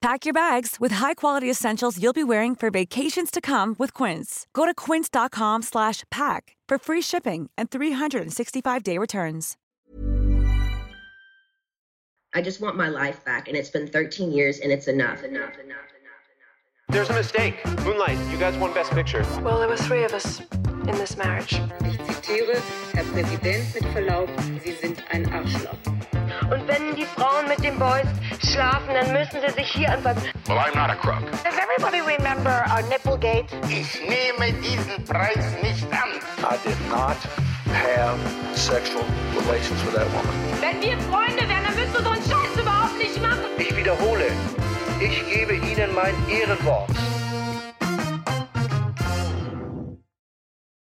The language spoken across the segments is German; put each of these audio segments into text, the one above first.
Pack your bags with high-quality essentials you'll be wearing for vacations to come with Quince. Go to quince.com slash pack for free shipping and 365-day returns. I just want my life back, and it's been 13 years, and it's enough, enough, enough. Enough. Enough. enough. There's a mistake. Moonlight, you guys won Best Picture. Well, there were three of us in this marriage. Ich zitiere, Herr Präsident, mit Verlaub, Sie sind ein Arschloch. Und wenn die Frauen mit den Boys schlafen, dann müssen sie sich hier anpassen. Well, I'm not a crook. Does everybody remember our Nipplegate? Ich nehme diesen Preis nicht an. I did not have sexual relations with that woman. Wenn wir Freunde wären, dann müsstest du so einen Scheiß überhaupt nicht machen. Ich wiederhole, ich gebe Ihnen mein Ehrenwort.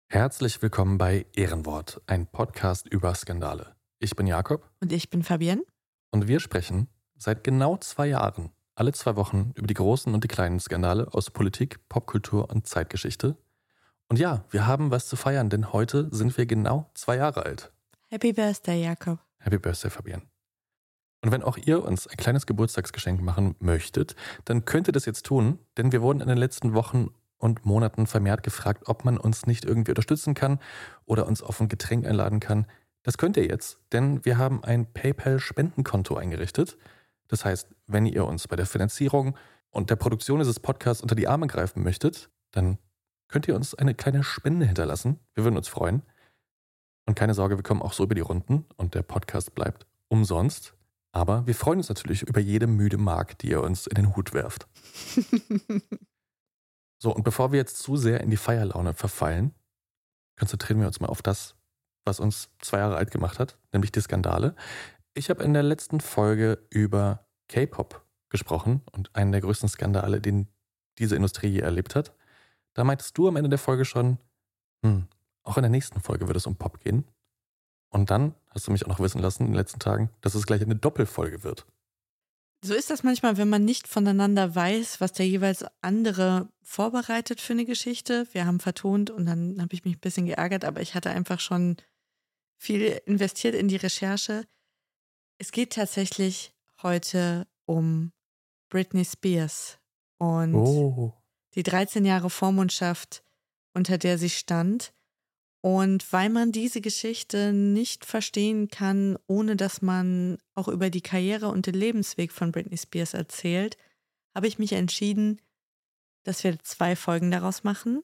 Herzlich willkommen bei Ehrenwort, ein Podcast über Skandale. Ich bin Jakob. Und ich bin Fabienne. Und wir sprechen seit genau zwei Jahren, alle zwei Wochen, über die großen und die kleinen Skandale aus Politik, Popkultur und Zeitgeschichte. Und ja, wir haben was zu feiern, denn heute sind wir genau zwei Jahre alt. Happy Birthday, Jakob. Happy Birthday, Fabienne. Und wenn auch ihr uns ein kleines Geburtstagsgeschenk machen möchtet, dann könnt ihr das jetzt tun, denn wir wurden in den letzten Wochen und Monaten vermehrt gefragt, ob man uns nicht irgendwie unterstützen kann oder uns auf ein Getränk einladen kann. Das könnt ihr jetzt, denn wir haben ein PayPal-Spendenkonto eingerichtet. Das heißt, wenn ihr uns bei der Finanzierung und der Produktion dieses Podcasts unter die Arme greifen möchtet, dann könnt ihr uns eine kleine Spende hinterlassen. Wir würden uns freuen. Und keine Sorge, wir kommen auch so über die Runden und der Podcast bleibt umsonst. Aber wir freuen uns natürlich über jede müde Mark, die ihr uns in den Hut werft. so, und bevor wir jetzt zu sehr in die Feierlaune verfallen, konzentrieren wir uns mal auf das, was uns zwei Jahre alt gemacht hat, nämlich die Skandale. Ich habe in der letzten Folge über K-Pop gesprochen und einen der größten Skandale, den diese Industrie je erlebt hat. Da meintest du am Ende der Folge schon, hm, auch in der nächsten Folge wird es um Pop gehen. Und dann hast du mich auch noch wissen lassen in den letzten Tagen, dass es gleich eine Doppelfolge wird. So ist das manchmal, wenn man nicht voneinander weiß, was der jeweils andere vorbereitet für eine Geschichte. Wir haben vertont und dann habe ich mich ein bisschen geärgert, aber ich hatte einfach schon viel investiert in die Recherche. Es geht tatsächlich heute um Britney Spears und Oh. die 13 Jahre Vormundschaft, unter der sie stand. Und weil man diese Geschichte nicht verstehen kann, ohne dass man auch über die Karriere und den Lebensweg von Britney Spears erzählt, habe ich mich entschieden, dass wir zwei Folgen daraus machen.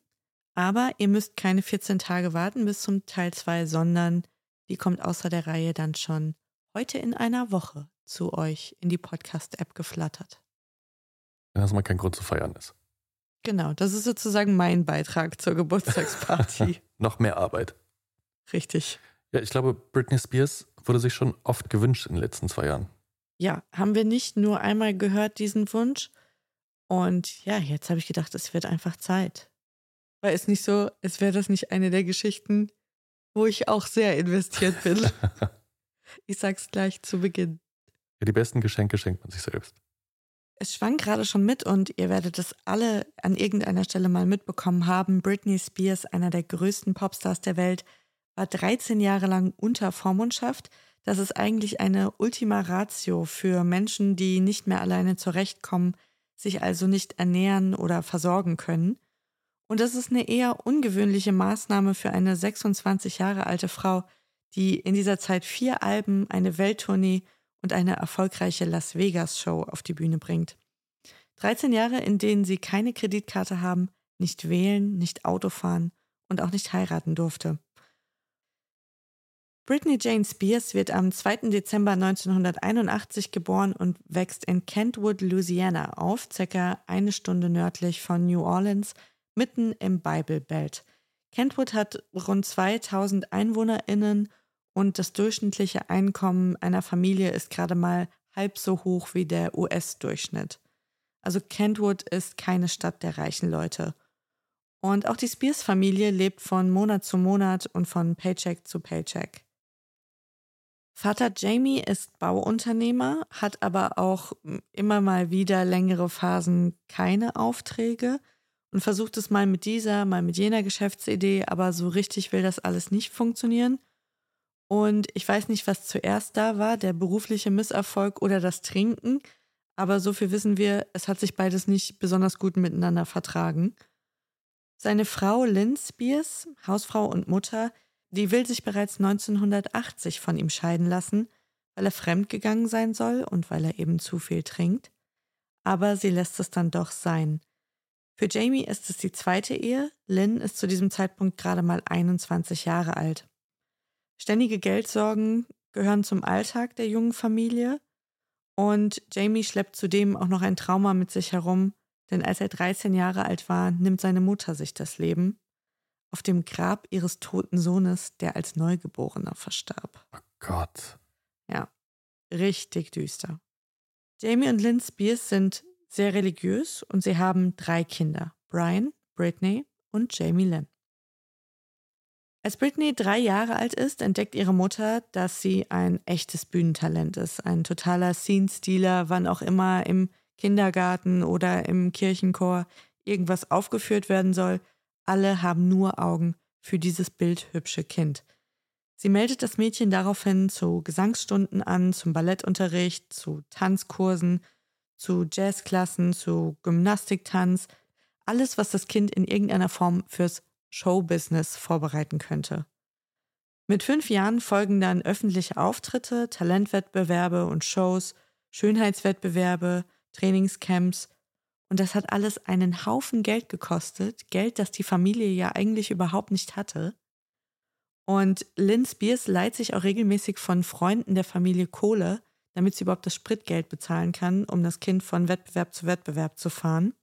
Aber ihr müsst keine 14 Tage warten bis zum Teil 2, sondern die kommt außer der Reihe dann schon heute in einer Woche zu euch in die Podcast-App geflattert. Wenn das mal kein Grund zu feiern ist. Genau, das ist sozusagen mein Beitrag zur Geburtstagsparty. noch mehr Arbeit. Richtig. Ja, ich glaube, Britney Spears wurde sich schon oft gewünscht in den letzten zwei Jahren. Ja, haben wir nicht nur einmal gehört, diesen Wunsch. Und ja, jetzt habe ich gedacht, es wird einfach Zeit. Weil es nicht so, es wäre das nicht eine der Geschichten, wo ich auch sehr investiert bin. ich sag's gleich zu Beginn. Ja, die besten Geschenke schenkt man sich selbst. Es schwang gerade schon mit und ihr werdet es alle an irgendeiner Stelle mal mitbekommen haben. Britney Spears, einer der größten Popstars der Welt, war 13 Jahre lang unter Vormundschaft. Das ist eigentlich eine Ultima Ratio für Menschen, die nicht mehr alleine zurechtkommen, sich also nicht ernähren oder versorgen können. Und das ist eine eher ungewöhnliche Maßnahme für eine 26 Jahre alte Frau, die in dieser Zeit vier Alben, eine Welttournee und eine erfolgreiche Las Vegas-Show auf die Bühne bringt. 13 Jahre, in denen sie keine Kreditkarte haben, nicht wählen, nicht Auto fahren und auch nicht heiraten durfte. Britney Jane Spears wird am 2. Dezember 1981 geboren und wächst in Kentwood, Louisiana auf, circa eine Stunde nördlich von New Orleans, mitten im Bible Belt. Kentwood hat rund 2000 EinwohnerInnen und das durchschnittliche Einkommen einer Familie ist gerade mal halb so hoch wie der US-Durchschnitt. Also Kentwood ist keine Stadt der reichen Leute. Und auch die Spears-Familie lebt von Monat zu Monat und von Paycheck zu Paycheck. Vater Jamie ist Bauunternehmer, hat aber auch immer mal wieder längere Phasen keine Aufträge und versucht es mal mit dieser, mal mit jener Geschäftsidee, aber so richtig will das alles nicht funktionieren. Und ich weiß nicht, was zuerst da war, der berufliche Misserfolg oder das Trinken, aber so viel wissen wir, es hat sich beides nicht besonders gut miteinander vertragen. Seine Frau Lynn Spears, Hausfrau und Mutter, die will sich bereits 1980 von ihm scheiden lassen, weil er fremdgegangen sein soll und weil er eben zu viel trinkt. Aber sie lässt es dann doch sein. Für Jamie ist es die zweite Ehe. Lynn ist zu diesem Zeitpunkt gerade mal 21 Jahre alt. Ständige Geldsorgen gehören zum Alltag der jungen Familie. Und Jamie schleppt zudem auch noch ein Trauma mit sich herum, denn als er 13 Jahre alt war, nimmt seine Mutter sich das Leben auf dem Grab ihres toten Sohnes, der als Neugeborener verstarb. Oh Gott. Ja, richtig düster. Jamie und Lynn Spears sind sehr religiös und sie haben drei Kinder: Brian, Brittany und Jamie Lynn. Als Brittany drei Jahre alt ist, entdeckt ihre Mutter, dass sie ein echtes Bühnentalent ist, ein totaler Scene-Stealer, wann auch immer im Kindergarten oder im Kirchenchor irgendwas aufgeführt werden soll, alle haben nur Augen für dieses bildhübsche Kind. Sie meldet das Mädchen daraufhin zu Gesangsstunden an, zum Ballettunterricht, zu Tanzkursen, zu Jazzklassen, zu Gymnastiktanz, alles, was das Kind in irgendeiner Form fürs Showbusiness vorbereiten könnte. Mit fünf Jahren folgen dann öffentliche Auftritte, Talentwettbewerbe und Shows, Schönheitswettbewerbe, Trainingscamps und das hat alles einen Haufen Geld gekostet. Geld, das die Familie ja eigentlich überhaupt nicht hatte. Und Lynn Spears leiht sich auch regelmäßig von Freunden der Familie Kohle, damit sie überhaupt das Spritgeld bezahlen kann, um das Kind von Wettbewerb zu Wettbewerb zu fahren.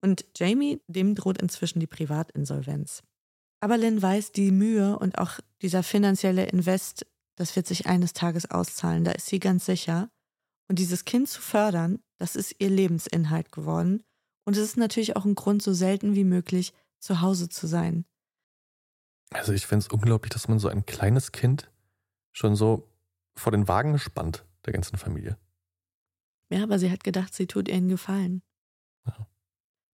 Und Jamie, dem droht inzwischen die Privatinsolvenz. Aber Lynn weiß, die Mühe und auch dieser finanzielle Invest, das wird sich eines Tages auszahlen, da ist sie ganz sicher. Und dieses Kind zu fördern, das ist ihr Lebensinhalt geworden. Und es ist natürlich auch ein Grund, so selten wie möglich zu Hause zu sein. Also ich finde es unglaublich, dass man so ein kleines Kind schon so vor den Wagen spannt, der ganzen Familie. Ja, aber sie hat gedacht, sie tut ihr einen Gefallen. Ja.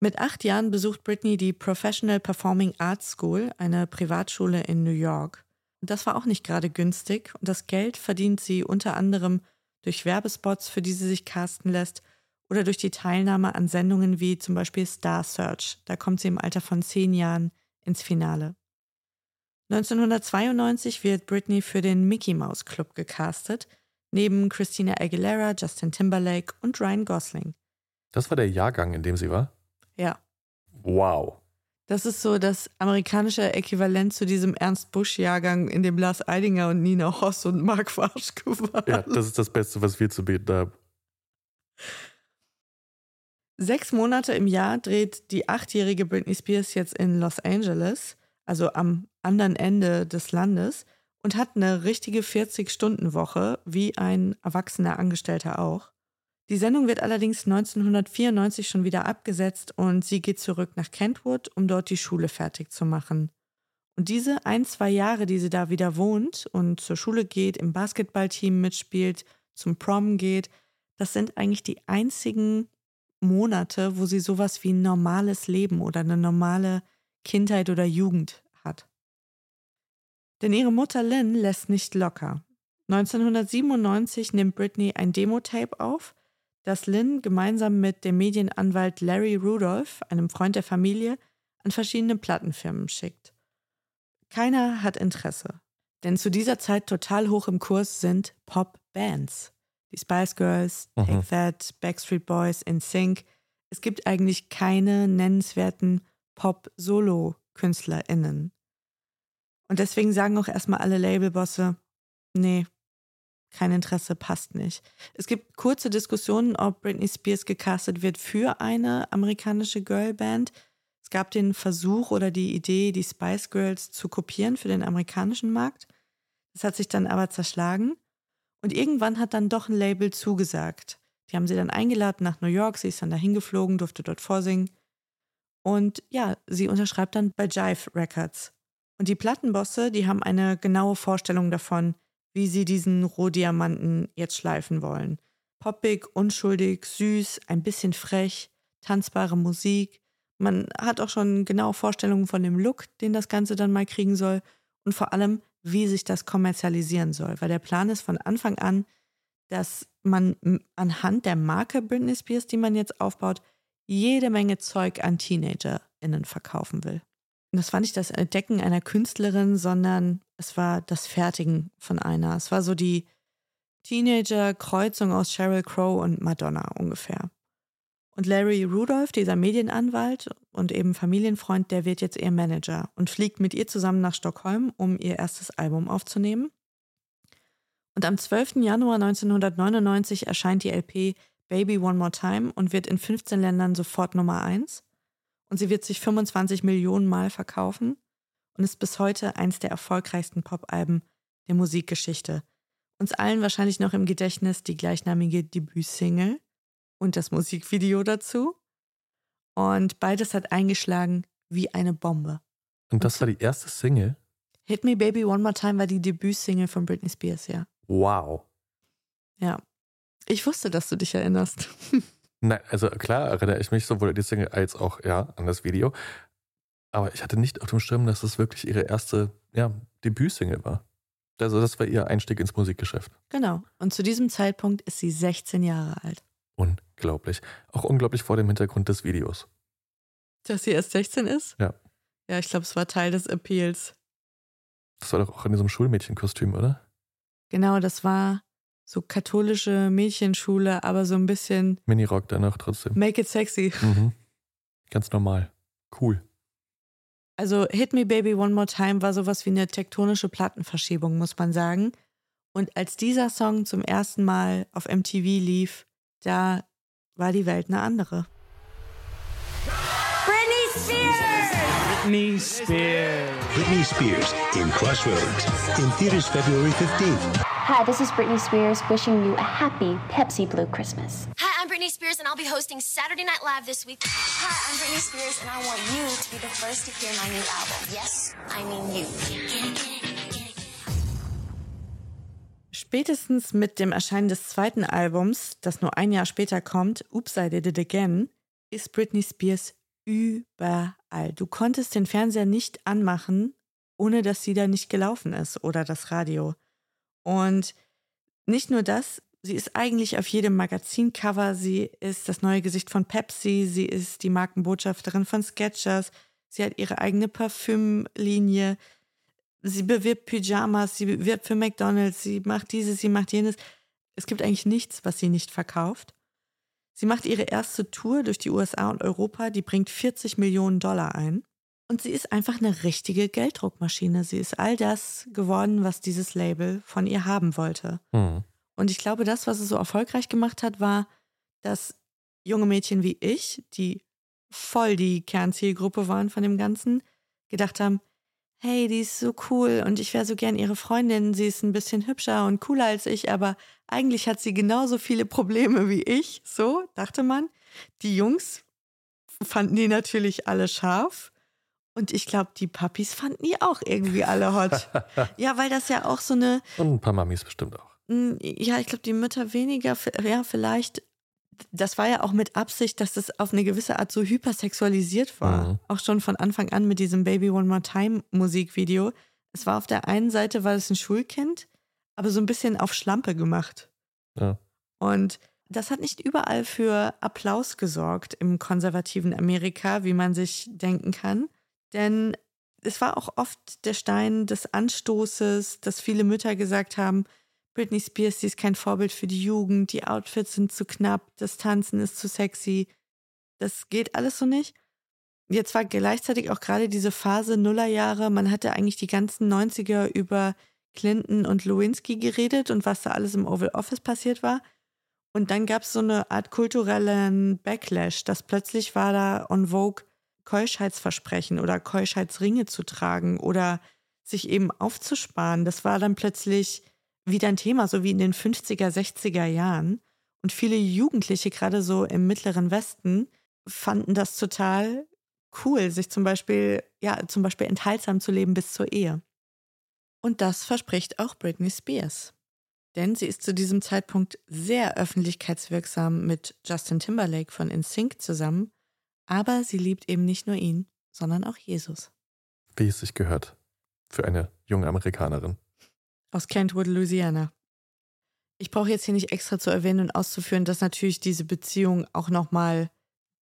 Mit acht Jahren besucht Britney die Professional Performing Arts School, eine Privatschule in New York. Das war auch nicht gerade günstig und das Geld verdient sie unter anderem durch Werbespots, für die sie sich casten lässt, oder durch die Teilnahme an Sendungen wie zum Beispiel Star Search. Da kommt sie im Alter von zehn Jahren ins Finale. 1992 wird Britney für den Mickey Mouse Club gecastet, neben Christina Aguilera, Justin Timberlake und Ryan Gosling. Das war der Jahrgang, in dem sie war? Ja. Wow. Das ist so das amerikanische Äquivalent zu diesem Ernst Busch-Jahrgang, in dem Lars Eidinger und Nina Hoss und Mark Warschke waren. Ja, das ist das Beste, was wir zu beten haben. Sechs Monate im Jahr dreht die achtjährige Britney Spears jetzt in Los Angeles, also am anderen Ende des Landes, und hat eine richtige 40-Stunden-Woche, wie ein erwachsener Angestellter auch. Die Sendung wird allerdings 1994 schon wieder abgesetzt und sie geht zurück nach Kentwood, um dort die Schule fertig zu machen. Und diese ein, zwei Jahre, die sie da wieder wohnt und zur Schule geht, im Basketballteam mitspielt, zum Prom geht, das sind eigentlich die einzigen Monate, wo sie sowas wie ein normales Leben oder eine normale Kindheit oder Jugend. Denn ihre Mutter Lynn lässt nicht locker. 1997 nimmt Britney ein Demo-Tape auf, das Lynn gemeinsam mit dem Medienanwalt Larry Rudolph, einem Freund der Familie, an verschiedene Plattenfirmen schickt. Keiner hat Interesse, denn zu dieser Zeit total hoch im Kurs sind Pop-Bands. Die Spice Girls, mhm. Take That, Backstreet Boys, NSYNC. Es gibt eigentlich keine nennenswerten Pop-Solo-KünstlerInnen. Und deswegen sagen auch erstmal alle Labelbosse, nee, kein Interesse, passt nicht. Es gibt kurze Diskussionen, ob Britney Spears gecastet wird für eine amerikanische Girlband. Es gab den Versuch oder die Idee, die Spice Girls zu kopieren für den amerikanischen Markt. Das hat sich dann aber zerschlagen. Und irgendwann hat dann doch ein Label zugesagt. Die haben sie dann eingeladen nach New York. Sie ist dann dahin geflogen, durfte dort vorsingen. Und ja, sie unterschreibt dann bei Jive Records. Und die Plattenbosse, die haben eine genaue Vorstellung davon, wie sie diesen Rohdiamanten jetzt schleifen wollen. Poppig, unschuldig, süß, ein bisschen frech, tanzbare Musik. Man hat auch schon genaue Vorstellungen von dem Look, den das Ganze dann mal kriegen soll und vor allem, wie sich das kommerzialisieren soll. Weil der Plan ist von Anfang an, dass man anhand der Marke Britney Spears, die man jetzt aufbaut, jede Menge Zeug an TeenagerInnen verkaufen will. Das war nicht das Entdecken einer Künstlerin, sondern es war das Fertigen von einer. Es war so die Teenager-Kreuzung aus Sheryl Crow und Madonna ungefähr. Und Larry Rudolph, dieser Medienanwalt und eben Familienfreund, der wird jetzt ihr Manager und fliegt mit ihr zusammen nach Stockholm, um ihr erstes Album aufzunehmen. Und am 12. Januar 1999 erscheint die LP Baby One More Time und wird in 15 Ländern sofort Nummer 1. Und sie wird sich 25 Millionen Mal verkaufen und ist bis heute eins der erfolgreichsten Pop-Alben der Musikgeschichte. Uns allen wahrscheinlich noch im Gedächtnis die gleichnamige Debütsingle und das Musikvideo dazu. Und beides hat eingeschlagen wie eine Bombe. Und das war die erste Single? Hit Me Baby One More Time war die Debütsingle von Britney Spears, ja. Wow. Ja. Ich wusste, dass du dich erinnerst. Nein, also klar erinnere ich mich sowohl an die Single als auch ja, an das Video. Aber ich hatte nicht auf dem Schirm, dass das wirklich ihre erste ja, Debütsingle war. Also das war ihr Einstieg ins Musikgeschäft. Genau. Und zu diesem Zeitpunkt ist sie 16 Jahre alt. Unglaublich. Auch unglaublich vor dem Hintergrund des Videos. Dass sie erst 16 ist? Ja. Ja, ich glaube, es war Teil des Appeals. Das war doch auch in diesem Schulmädchenkostüm, oder? Genau, das war so katholische Mädchenschule, aber so ein bisschen. Minirock danach trotzdem. Make it sexy. Mhm. Ganz normal. Cool. Also Hit Me Baby One More Time war sowas wie eine tektonische Plattenverschiebung, muss man sagen. Und als dieser Song zum ersten Mal auf MTV lief, da war die Welt eine andere. Britney Spears! Britney Spears. Britney Spears in Crossroads in theaters February 15th. Hi, this is Britney Spears wishing you a happy Pepsi Blue Christmas. Hi, I'm Britney Spears and I'll be hosting Saturday Night Live this week. Hi, I'm Britney Spears and I want you to be the first to hear my new album. Yes, I mean you. Spätestens mit dem Erscheinen des zweiten Albums, das nur ein Jahr später kommt, Oops, I Did It Again, ist Britney Spears überall. Du konntest den Fernseher nicht anmachen, ohne dass sie da nicht gelaufen ist oder das Radio. Und nicht nur das, sie ist eigentlich auf jedem Magazincover, sie ist das neue Gesicht von Pepsi, sie ist die Markenbotschafterin von Sketchers, sie hat ihre eigene Parfümlinie, sie bewirbt Pyjamas, sie bewirbt für McDonald's, sie macht dieses, sie macht jenes. Es gibt eigentlich nichts, was sie nicht verkauft. Sie macht ihre erste Tour durch die USA und Europa, die bringt 40 Millionen Dollar ein. Und sie ist einfach eine richtige Gelddruckmaschine. Sie ist all das geworden, was dieses Label von ihr haben wollte. Mhm. Und ich glaube, das, was es so erfolgreich gemacht hat, war, dass junge Mädchen wie ich, die voll die Kernzielgruppe waren von dem Ganzen, gedacht haben, hey, die ist so cool und ich wäre so gern ihre Freundin, sie ist ein bisschen hübscher und cooler als ich, aber eigentlich hat sie genauso viele Probleme wie ich, so dachte man. Die Jungs fanden die natürlich alle scharf und ich glaube, die Puppies fanden die auch irgendwie alle hot. ja, weil das ja auch so eine. Und ein paar Mamis bestimmt auch. Ja, ich glaube, die Mütter weniger, ja, vielleicht. Das war ja auch mit Absicht, dass das auf eine gewisse Art so hypersexualisiert war. Mhm. Auch schon von Anfang an mit diesem Baby One More Time Musikvideo. Es war auf der einen Seite, war es ein Schulkind, aber so ein bisschen auf Schlampe gemacht. Ja. Und das hat nicht überall für Applaus gesorgt im konservativen Amerika, wie man sich denken kann. Denn es war auch oft der Stein des Anstoßes, dass viele Mütter gesagt haben, Britney Spears, sie ist kein Vorbild für die Jugend, die Outfits sind zu knapp, das Tanzen ist zu sexy. Das geht alles so nicht. Jetzt war gleichzeitig auch gerade diese Phase Nullerjahre, man hatte eigentlich die ganzen 90er über Clinton und Lewinsky geredet und was da alles im Oval Office passiert war. Und dann gab es so eine Art kulturellen Backlash, dass plötzlich war da on Vogue Keuschheitsversprechen oder Keuschheitsringe zu tragen oder sich eben aufzusparen. Das war dann plötzlich wieder ein Thema, so wie in den 50er, 60er Jahren. Und viele Jugendliche, gerade so im Mittleren Westen, fanden das total cool, sich zum Beispiel, ja, zum Beispiel enthaltsam zu leben bis zur Ehe. Und das verspricht auch Britney Spears. Denn sie ist zu diesem Zeitpunkt sehr öffentlichkeitswirksam mit Justin Timberlake von InSync zusammen, aber sie liebt eben nicht nur ihn, sondern auch Jesus. Wie es sich gehört. Für eine junge Amerikanerin. Aus Kentwood, Louisiana. Ich brauche jetzt hier nicht extra zu erwähnen und auszuführen, dass natürlich diese Beziehung auch nochmal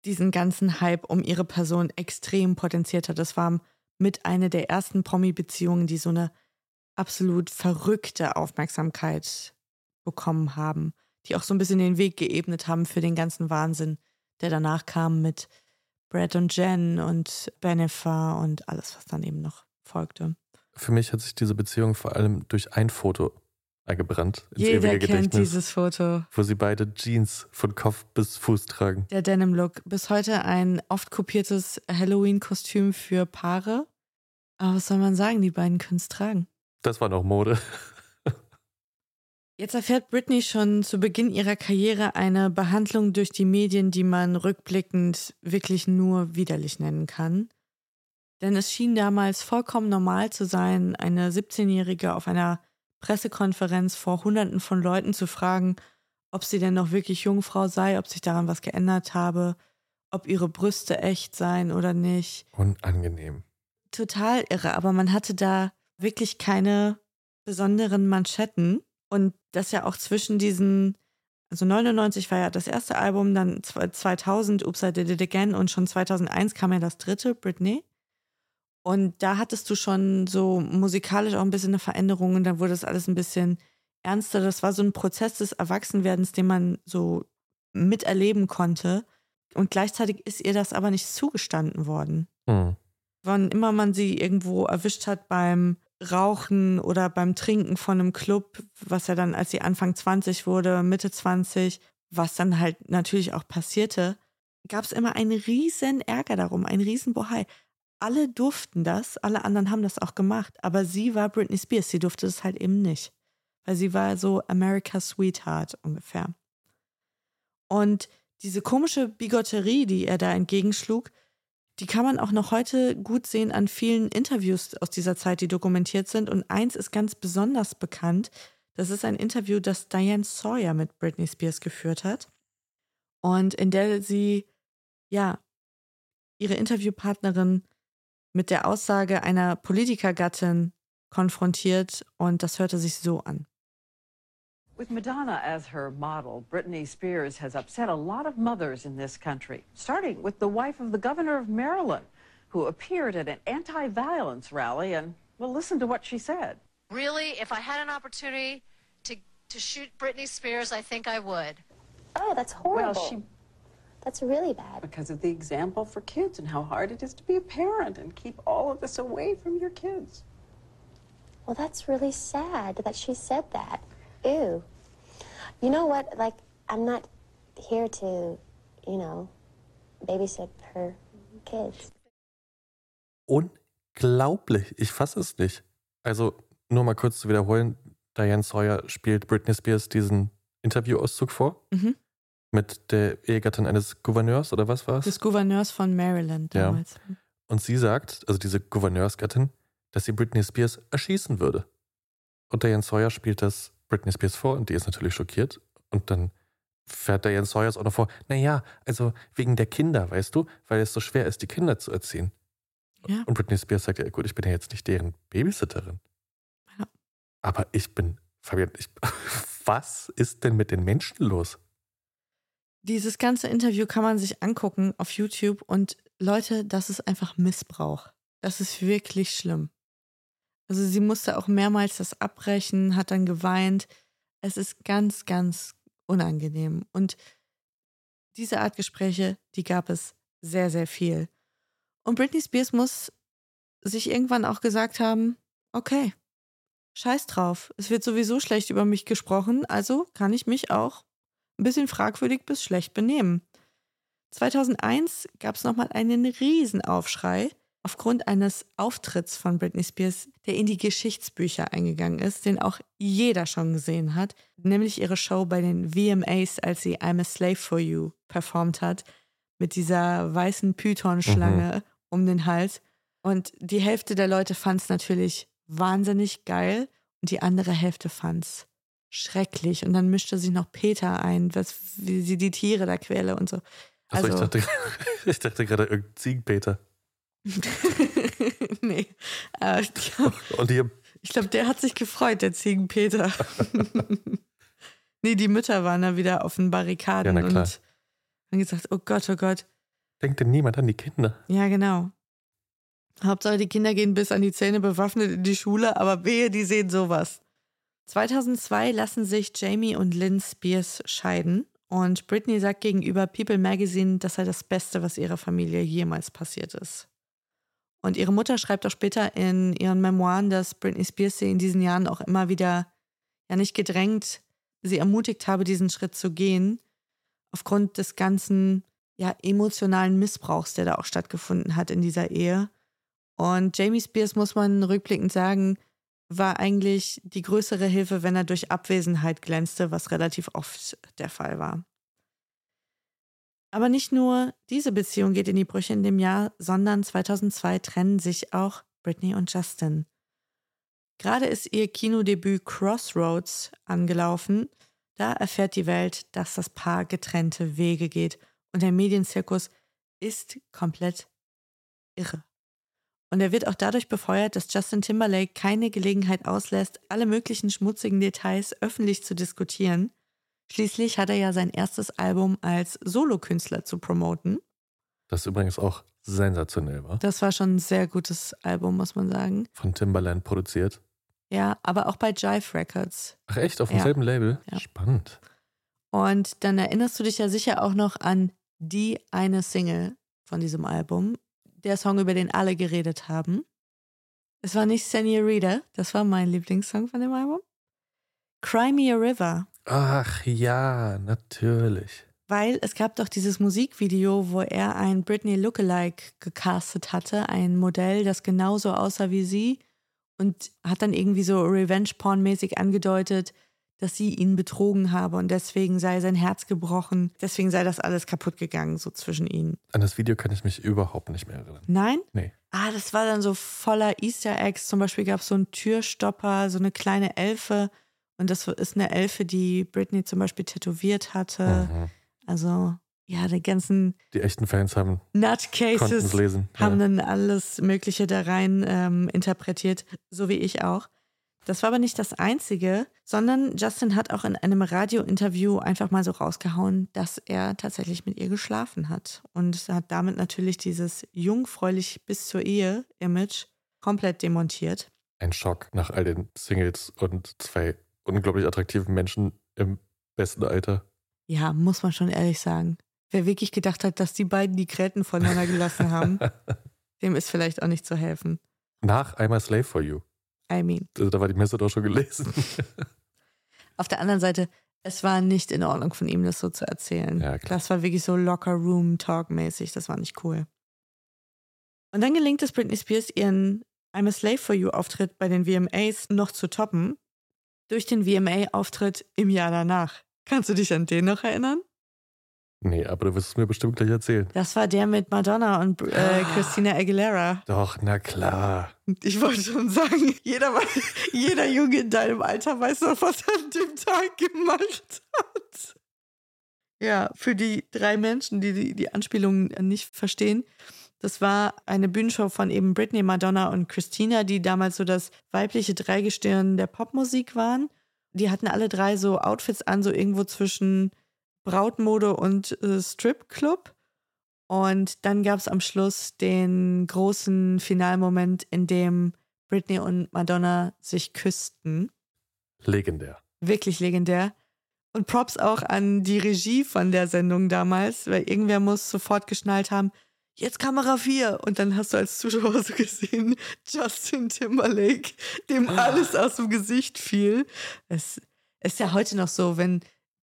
diesen ganzen Hype um ihre Person extrem potenziert hat. Das war mit einer der ersten Promi-Beziehungen, die so eine absolut verrückte Aufmerksamkeit bekommen haben, die auch so ein bisschen den Weg geebnet haben für den ganzen Wahnsinn, der danach kam mit Brad und Jen und Benefer und alles, was dann eben noch folgte. Für mich hat sich diese Beziehung vor allem durch ein Foto eingebrannt. Ins Jeder kennt dieses Foto. Wo sie beide Jeans von Kopf bis Fuß tragen. Der Denim-Look. Bis heute ein oft kopiertes Halloween-Kostüm für Paare. Aber was soll man sagen, die beiden können es tragen. Das war noch Mode. Jetzt erfährt Britney schon zu Beginn ihrer Karriere eine Behandlung durch die Medien, die man rückblickend wirklich nur widerlich nennen kann. Denn es schien damals vollkommen normal zu sein, eine 17-Jährige auf einer Pressekonferenz vor Hunderten von Leuten zu fragen, ob sie denn noch wirklich Jungfrau sei, ob sich daran was geändert habe, ob ihre Brüste echt seien oder nicht. Unangenehm. Total irre, aber man hatte da wirklich keine besonderen Manschetten. Und das ja auch zwischen diesen, also 99 war ja das erste Album, dann 2000 Oops, I Did It Again und schon 2001 kam ja das dritte, Britney. Und da hattest du schon so musikalisch auch ein bisschen eine Veränderung und dann wurde das alles ein bisschen ernster. Das war so ein Prozess des Erwachsenwerdens, den man so miterleben konnte. Und gleichzeitig ist ihr das aber nicht zugestanden worden. Mhm. Wann immer man sie irgendwo erwischt hat beim Rauchen oder beim Trinken von einem Club, was ja dann, als sie Anfang 20 wurde, Mitte 20, was dann halt natürlich auch passierte, gab es immer einen riesen Ärger darum, einen riesen Bohai alle durften das, alle anderen haben das auch gemacht, aber sie war Britney Spears, sie durfte das halt eben nicht, weil sie war so America's Sweetheart ungefähr. Und diese komische Bigotterie, die er da entgegenschlug, die kann man auch noch heute gut sehen an vielen Interviews aus dieser Zeit, die dokumentiert sind. Und eins ist ganz besonders bekannt. Das ist ein Interview, das Diane Sawyer mit Britney Spears geführt hat. Und in der sie, ja, ihre Interviewpartnerin mit der Aussage einer Politikergattin konfrontiert und das hörte sich so an. With Madonna as her model, Britney Spears has upset a lot of mothers in this country, starting with the wife of the governor of Maryland, who appeared at an anti-violence rally and, well, listen to what she said. Really, if I had an opportunity to, to shoot Britney Spears, I think I would. Oh, that's horrible. Well, she that's really bad. Because of the example for kids and how hard it is to be a parent and keep all of this away from your kids. Well, that's really sad that she said that. Ew. You know what? Like, I'm not here to, you know, babysit her kids. Unglaublich. Ich fasse es nicht. Also, nur mal kurz zu wiederholen: Diane Sawyer spielt Britney Spears diesen Interviewauszug vor. Mhm mit der Ehegattin eines Gouverneurs oder was war es? Des Gouverneurs von Maryland damals. Ja. Und sie sagt, also diese Gouverneursgattin, dass sie Britney Spears erschießen würde. Und Diane Sawyer spielt das Britney Spears vor und die ist natürlich schockiert. Und dann fährt Diane Sawyer auch noch vor, naja, also wegen der Kinder, weißt du, weil es so schwer ist, die Kinder zu erziehen. Ja. Und Britney Spears sagt, ja gut, ich bin ja jetzt nicht deren Babysitterin. Ja. Aber ich bin, Fabian, ich, was ist denn mit den Menschen los? Dieses ganze Interview kann man sich angucken auf YouTube und Leute, das ist einfach Missbrauch. Das ist wirklich schlimm. Also sie musste auch mehrmals das abbrechen, hat dann geweint. Es ist ganz, ganz unangenehm. Und diese Art Gespräche, die gab es sehr, sehr viel. Und Britney Spears muss sich irgendwann auch gesagt haben, okay, scheiß drauf, es wird sowieso schlecht über mich gesprochen, also kann ich mich auch ein bisschen fragwürdig bis schlecht benehmen. 2001 gab es nochmal einen Riesenaufschrei aufgrund eines Auftritts von Britney Spears, der in die Geschichtsbücher eingegangen ist, den auch jeder schon gesehen hat, nämlich ihre Show bei den VMAs, als sie I'm a Slave for You performt hat, mit dieser weißen Python-Schlange mhm. um den Hals. Und die Hälfte der Leute fand es natürlich wahnsinnig geil und die andere Hälfte fand's schrecklich. Und dann mischte sie noch Peter ein, was, wie sie die Tiere da quäle und so. Also, Also, ich dachte, ich dachte gerade irgendein Ziegenpeter. nee. Äh, ich glaub- glaube, der hat sich gefreut, der Ziegenpeter. nee, die Mütter waren da wieder auf den Barrikaden Ja, und haben gesagt, oh Gott, oh Gott. denkt denn niemand an die Kinder? Ja, genau. Hauptsache, die Kinder gehen bis an die Zähne bewaffnet in die Schule, aber wehe, die sehen sowas. 2002 lassen sich Jamie und Lynn Spears scheiden und Britney sagt gegenüber People Magazine, das sei das Beste, was ihrer Familie jemals passiert ist. Und ihre Mutter schreibt auch später in ihren Memoiren, dass Britney Spears sie in diesen Jahren auch immer wieder, ja nicht gedrängt, sie ermutigt habe, diesen Schritt zu gehen, aufgrund des ganzen, ja, emotionalen Missbrauchs, der da auch stattgefunden hat in dieser Ehe. Und Jamie Spears, muss man rückblickend sagen, war eigentlich die größere Hilfe, wenn er durch Abwesenheit glänzte, was relativ oft der Fall war. Aber nicht nur diese Beziehung geht in die Brüche in dem Jahr, sondern 2002 trennen sich auch Britney und Justin. Gerade ist ihr Kinodebüt Crossroads angelaufen. Da erfährt die Welt, dass das Paar getrennte Wege geht und der Medienzirkus ist komplett irre. Und er wird auch dadurch befeuert, dass Justin Timberlake keine Gelegenheit auslässt, alle möglichen schmutzigen Details öffentlich zu diskutieren. Schließlich hat er ja sein erstes Album als Solokünstler zu promoten. Das übrigens auch sensationell war. Das war schon ein sehr gutes Album, muss man sagen. Von Timbaland produziert. Ja, aber auch bei Jive Records. Ach echt, auf Ja. demselben Label? Ja. Spannend. Und dann erinnerst du dich ja sicher auch noch an die eine Single von diesem Album, der Song, über den alle geredet haben. Es war nicht Senorita, das war mein Lieblingssong von dem Album. Cry Me a River, Ach ja, natürlich. weil es gab doch dieses Musikvideo, wo er ein Britney Lookalike gecastet hatte, ein Modell, das genauso aussah wie sie und hat dann irgendwie so Revenge-Porn-mäßig angedeutet, dass sie ihn betrogen habe und deswegen sei sein Herz gebrochen, deswegen sei das alles kaputt gegangen, so zwischen ihnen. An das Video kann ich mich überhaupt nicht mehr erinnern. Nein? Nee. Ah, das war dann so voller Easter Eggs. Zum Beispiel gab es so einen Türstopper, so eine kleine Elfe. Und das ist eine Elfe, die Britney zum Beispiel tätowiert hatte. Mhm. Also, ja, die ganzen Die echten Fans haben Nutcases es lesen. haben ja. dann alles Mögliche da rein ähm, interpretiert, so wie ich auch. Das war aber nicht das Einzige, sondern Justin hat auch in einem Radiointerview einfach mal so rausgehauen, dass er tatsächlich mit ihr geschlafen hat. Und hat damit natürlich dieses jungfräulich bis zur Ehe-Image komplett demontiert. Ein Schock nach all den Singles und zwei unglaublich attraktiven Menschen im besten Alter. Ja, muss man schon ehrlich sagen. Wer wirklich gedacht hat, dass die beiden die Gräten voneinander gelassen haben, dem ist vielleicht auch nicht zu helfen. Nach I'm a Slave for You. I mean. Also, da war die Messe doch schon gelesen. Auf der anderen Seite, es war nicht in Ordnung von ihm, das so zu erzählen. Ja, klar. Das war wirklich so Locker Room Talk mäßig. Das war nicht cool. Und dann gelingt es Britney Spears, ihren I'm a Slave for You Auftritt bei den VMAs noch zu toppen. Durch den VMA-Auftritt im Jahr danach. Kannst du dich an den noch erinnern? Nee, aber du wirst es mir bestimmt gleich erzählen. Das war der mit Madonna und äh, Christina Aguilera. Doch, na klar. Ich wollte schon sagen, jeder, jeder Junge in deinem Alter weiß noch, was er an dem Tag gemacht hat. Ja, für die drei Menschen, die die, die Anspielung nicht verstehen, das war eine Bühnenshow von eben Britney, Madonna und Christina, die damals so das weibliche Dreigestirn der Popmusik waren. Die hatten alle drei so Outfits an, so irgendwo zwischen Brautmode und äh, Stripclub. Und dann gab es am Schluss den großen Finalmoment, in dem Britney und Madonna sich küssten. Legendär. Wirklich legendär. Und Props auch an die Regie von der Sendung damals, weil irgendwer muss sofort geschnallt haben, jetzt Kamera 4. Und dann hast du als Zuschauer so gesehen, Justin Timberlake, dem alles aus dem Gesicht fiel. Es ist ja heute noch so, wenn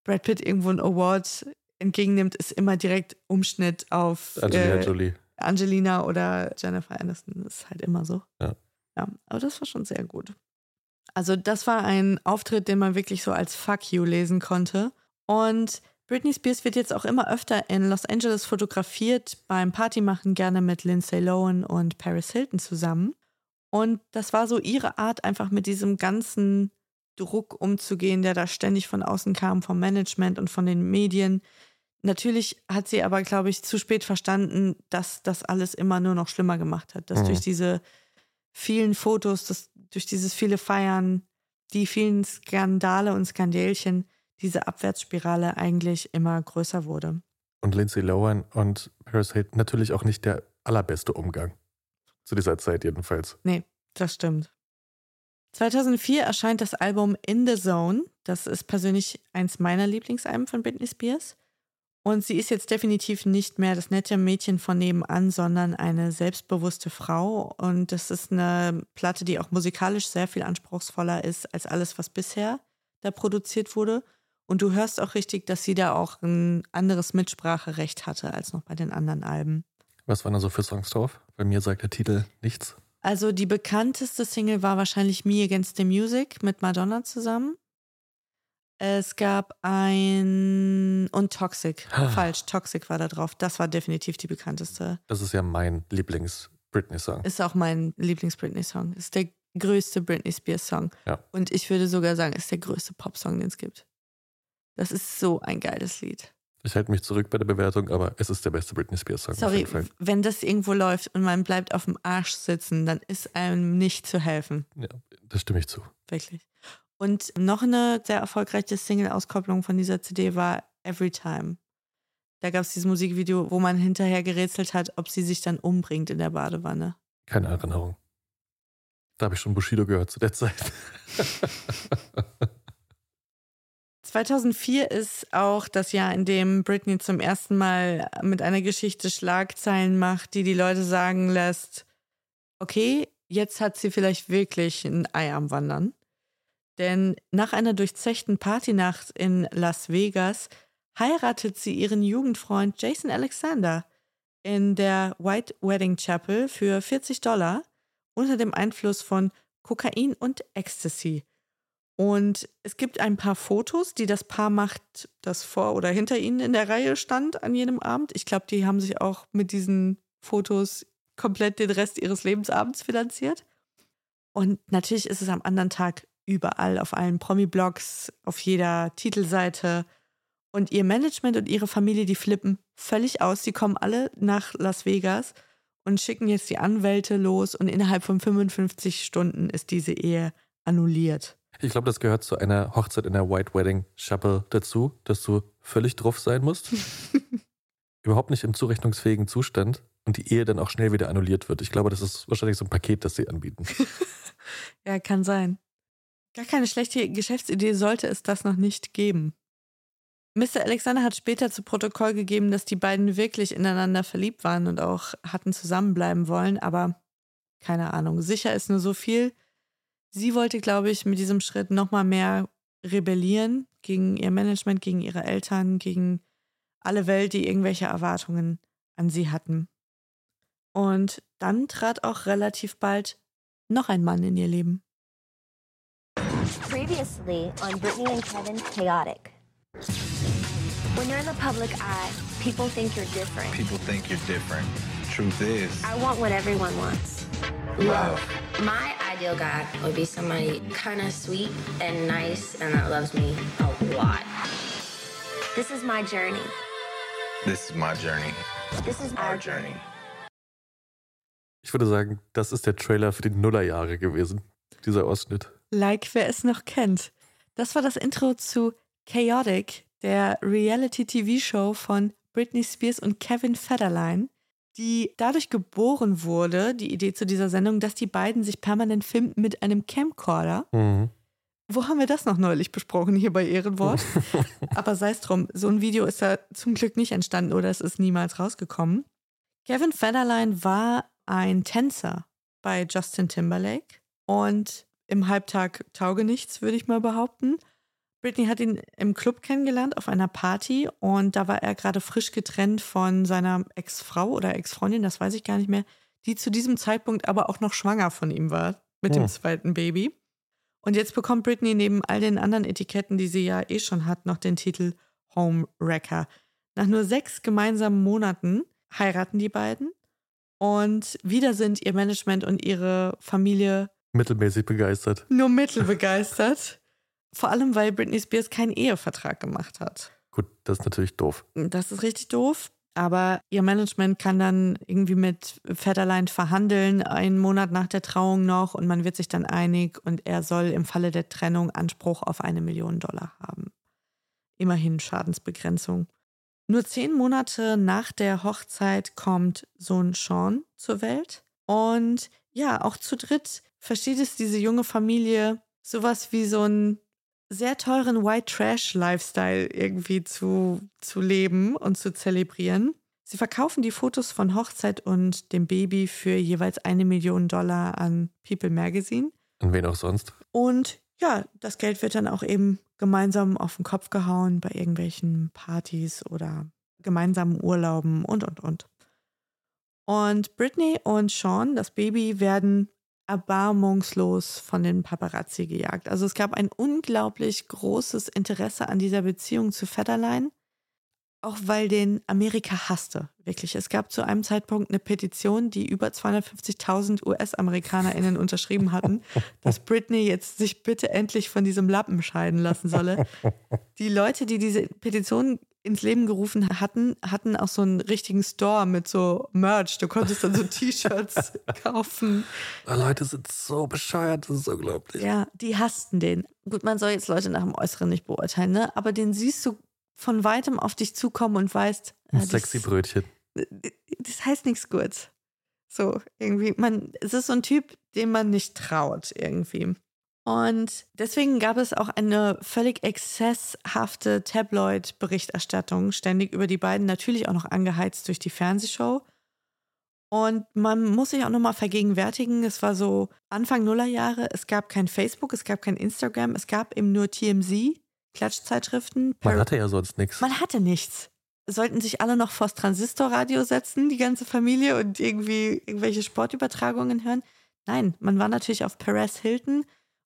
Brad Pitt irgendwo einen Award entgegennimmt, ist immer direkt Umschnitt auf Angelina äh, Jolie. Angelina oder Jennifer Aniston. Das ist halt immer so. Ja. Ja, aber das war schon sehr gut. Also, das war ein Auftritt, den man wirklich so als Fuck you lesen konnte. Und Britney Spears wird jetzt auch immer öfter in Los Angeles fotografiert, beim Partymachen gerne mit Lindsay Lohan und Paris Hilton zusammen. Und das war so ihre Art, einfach mit diesem ganzen Druck umzugehen, der da ständig von außen kam, vom Management und von den Medien. Natürlich hat sie aber, glaube ich, zu spät verstanden, dass das alles immer nur noch schlimmer gemacht hat. Dass Mhm. durch diese vielen Fotos, dass durch dieses viele Feiern, die vielen Skandale und Skandälchen, diese Abwärtsspirale eigentlich immer größer wurde. Und Lindsay Lohan und Paris Hilton natürlich auch nicht der allerbeste Umgang. Zu dieser Zeit jedenfalls. Nee, das stimmt. 2004 erscheint das Album In the Zone. Das ist persönlich eins meiner Lieblingsalben von Britney Spears. Und sie ist jetzt definitiv nicht mehr das nette Mädchen von nebenan, sondern eine selbstbewusste Frau. Und das ist eine Platte, die auch musikalisch sehr viel anspruchsvoller ist als alles, was bisher da produziert wurde. Und du hörst auch richtig, dass sie da auch ein anderes Mitspracherecht hatte als noch bei den anderen Alben. Was waren da so für Songs drauf? Bei mir sagt der Titel nichts. Also die bekannteste Single war wahrscheinlich Me Against the Music mit Madonna zusammen. Es gab ein und Toxic. Ah. Falsch, Toxic war da drauf. Das war definitiv die bekannteste. Das ist ja mein Lieblings-Britney-Song. Ist auch mein Lieblings-Britney-Song. Ist der größte Britney Spears-Song. Ja. Und ich würde sogar sagen, ist der größte Pop-Song, den es gibt. Das ist so ein geiles Lied. Ich halte mich zurück bei der Bewertung, aber es ist der beste Britney Spears-Song. auf Sorry, jeden Fall. wenn das irgendwo läuft und man bleibt auf dem Arsch sitzen, dann ist einem nicht zu helfen. Ja, das stimme ich zu. Wirklich. Und noch eine sehr erfolgreiche Single-Auskopplung von dieser CD war Every Time. Da gab es dieses Musikvideo, wo man hinterher gerätselt hat, ob sie sich dann umbringt in der Badewanne. Keine Erinnerung. Da habe ich schon Bushido gehört zu der Zeit. 2004 ist auch das Jahr, in dem Britney zum ersten Mal mit einer Geschichte Schlagzeilen macht, die die Leute sagen lässt, okay, jetzt hat sie vielleicht wirklich ein Ei am Wandern. Denn nach einer durchzechten Partynacht in Las Vegas heiratet sie ihren Jugendfreund Jason Alexander in der White Wedding Chapel für 40 Dollar unter dem Einfluss von Kokain und Ecstasy. Und es gibt ein paar Fotos, die das Paar macht, das vor oder hinter ihnen in der Reihe stand an jenem Abend. Ich glaube, die haben sich auch mit diesen Fotos komplett den Rest ihres Lebensabends finanziert. Und natürlich ist es am anderen Tag überall, auf allen Promi-Blogs, auf jeder Titelseite. Und ihr Management und ihre Familie, die flippen völlig aus. Die kommen alle nach Las Vegas und schicken jetzt die Anwälte los. Und innerhalb von 55 Stunden ist diese Ehe annulliert. Ich glaube, das gehört zu einer Hochzeit in der White Wedding Chapel dazu, dass du völlig drauf sein musst. Überhaupt nicht im zurechnungsfähigen Zustand und die Ehe dann auch schnell wieder annulliert wird. Ich glaube, das ist wahrscheinlich so ein Paket, das sie anbieten. Ja, kann sein. Gar keine schlechte Geschäftsidee sollte es das noch nicht geben. Mr. Alexander hat später zu Protokoll gegeben, dass die beiden wirklich ineinander verliebt waren und auch hatten zusammenbleiben wollen, aber keine Ahnung. Sicher ist nur so viel. Sie wollte, glaube ich, mit diesem Schritt nochmal mehr rebellieren gegen ihr Management, gegen ihre Eltern, gegen alle Welt, die irgendwelche Erwartungen an sie hatten. Und dann trat auch relativ bald noch ein Mann in ihr Leben. Previously on Brittany and Kevin's Chaotic. When you're in the public eye, people think you're different. People think you're different. Truth is, I want what everyone wants. Love. My ideal guy would be somebody kind of sweet and nice and that loves me a lot. This is my journey. This is my journey. This is our journey. Ich würde sagen, das ist der Trailer für die Nullerjahre gewesen, dieser Ausschnitt. Like wer es noch kennt. Das war das Intro zu Chaotic, der Reality-TV-Show von Britney Spears und Kevin Federline, die dadurch geboren wurde, die Idee zu dieser Sendung, dass die beiden sich permanent filmten mit einem Camcorder. Mhm. Wo haben wir das noch neulich besprochen hier bei Ehrenwort? Aber sei es drum, so ein Video ist da zum Glück nicht entstanden oder es ist niemals rausgekommen. Kevin Federline war ein Tänzer bei Justin Timberlake und im Halbtag Taugenichts, würde ich mal behaupten. Britney hat ihn im Club kennengelernt auf einer Party und da war er gerade frisch getrennt von seiner Ex-Frau oder Ex-Freundin, das weiß ich gar nicht mehr, die zu diesem Zeitpunkt aber auch noch schwanger von ihm war mit dem Hm. zweiten Baby. Und jetzt bekommt Britney neben all den anderen Etiketten, die sie ja eh schon hat, noch den Titel Home Wrecker. Nach nur sechs gemeinsamen Monaten heiraten die beiden Und wieder sind ihr Management und ihre Familie Mittelmäßig begeistert. nur mittelbegeistert. Vor allem, weil Britney Spears keinen Ehevertrag gemacht hat. Gut, das ist natürlich doof. Das ist richtig doof. Aber ihr Management kann dann irgendwie mit Federline verhandeln, einen Monat nach der Trauung noch, und man wird sich dann einig und er soll im Falle der Trennung Anspruch auf eine Million Dollar haben. Immerhin Schadensbegrenzung. Nur zehn Monate nach der Hochzeit kommt Sohn Sean zur Welt. Und ja, auch zu dritt versteht es diese junge Familie, sowas wie so einen sehr teuren White Trash Lifestyle irgendwie zu, zu leben und zu zelebrieren. Sie verkaufen die Fotos von Hochzeit und dem Baby für jeweils eine Million Dollar an People Magazine. Und wen auch sonst? Und ja, das Geld wird dann auch eben gemeinsam auf den Kopf gehauen bei irgendwelchen Partys oder gemeinsamen Urlauben und, und, und. Und Britney und Sean, das Baby, werden erbarmungslos von den Paparazzi gejagt. Also es gab ein unglaublich großes Interesse an dieser Beziehung zu Federline, auch weil den Amerika hasste, wirklich. Es gab zu einem Zeitpunkt eine Petition, die über 250.000 US-AmerikanerInnen unterschrieben hatten, dass Britney jetzt sich bitte endlich von diesem Lappen scheiden lassen solle. Die Leute, die diese Petition ins Leben gerufen hatten, hatten auch so einen richtigen Store mit so Merch. Du konntest dann so T-Shirts kaufen. Oh, Leute sind so bescheuert, das ist unglaublich. Ja, die hassten den. Gut, man soll jetzt Leute nach dem Äußeren nicht beurteilen, ne? Aber den siehst du von weitem auf dich zukommen und weißt. Äh, das- sexy Brötchen. Das heißt nichts Gutes. So, irgendwie, man, es ist so ein Typ, dem man nicht traut, irgendwie. Und deswegen gab es auch eine völlig exzesshafte Tabloid-Berichterstattung ständig über die beiden, natürlich auch noch angeheizt durch die Fernsehshow. Und man muss sich auch nochmal vergegenwärtigen, es war so Anfang Nullerjahre, es gab kein Facebook, es gab kein Instagram, es gab eben nur TMZ, Klatschzeitschriften. Man hatte ja sonst nichts. Man hatte nichts. Sollten sich alle noch vors Transistorradio setzen, die ganze Familie, und irgendwie irgendwelche Sportübertragungen hören? Nein, man war natürlich auf Perez Hilton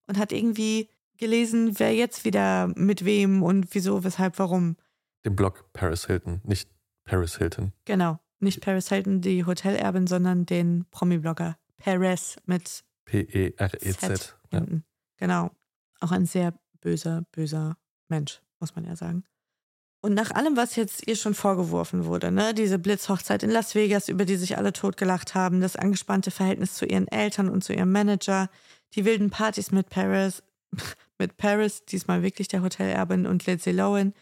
und hat irgendwie gelesen, wer jetzt wieder mit wem und wieso, weshalb, warum. Den Blog Paris Hilton, nicht Paris Hilton. Genau. Nicht Paris Hilton, die Hotelerbin, sondern den Promi-Blogger Perez mit P-E-R-E-Z. Ja. Genau. Auch ein sehr böser, böser Mensch, muss man ja sagen. Und nach allem, was jetzt ihr schon vorgeworfen wurde, ne, diese Blitzhochzeit in Las Vegas, über die sich alle totgelacht haben, das angespannte Verhältnis zu ihren Eltern und zu ihrem Manager, die wilden Partys mit Paris, mit Paris, diesmal wirklich der Hotelerbin und Lindsay Lohan,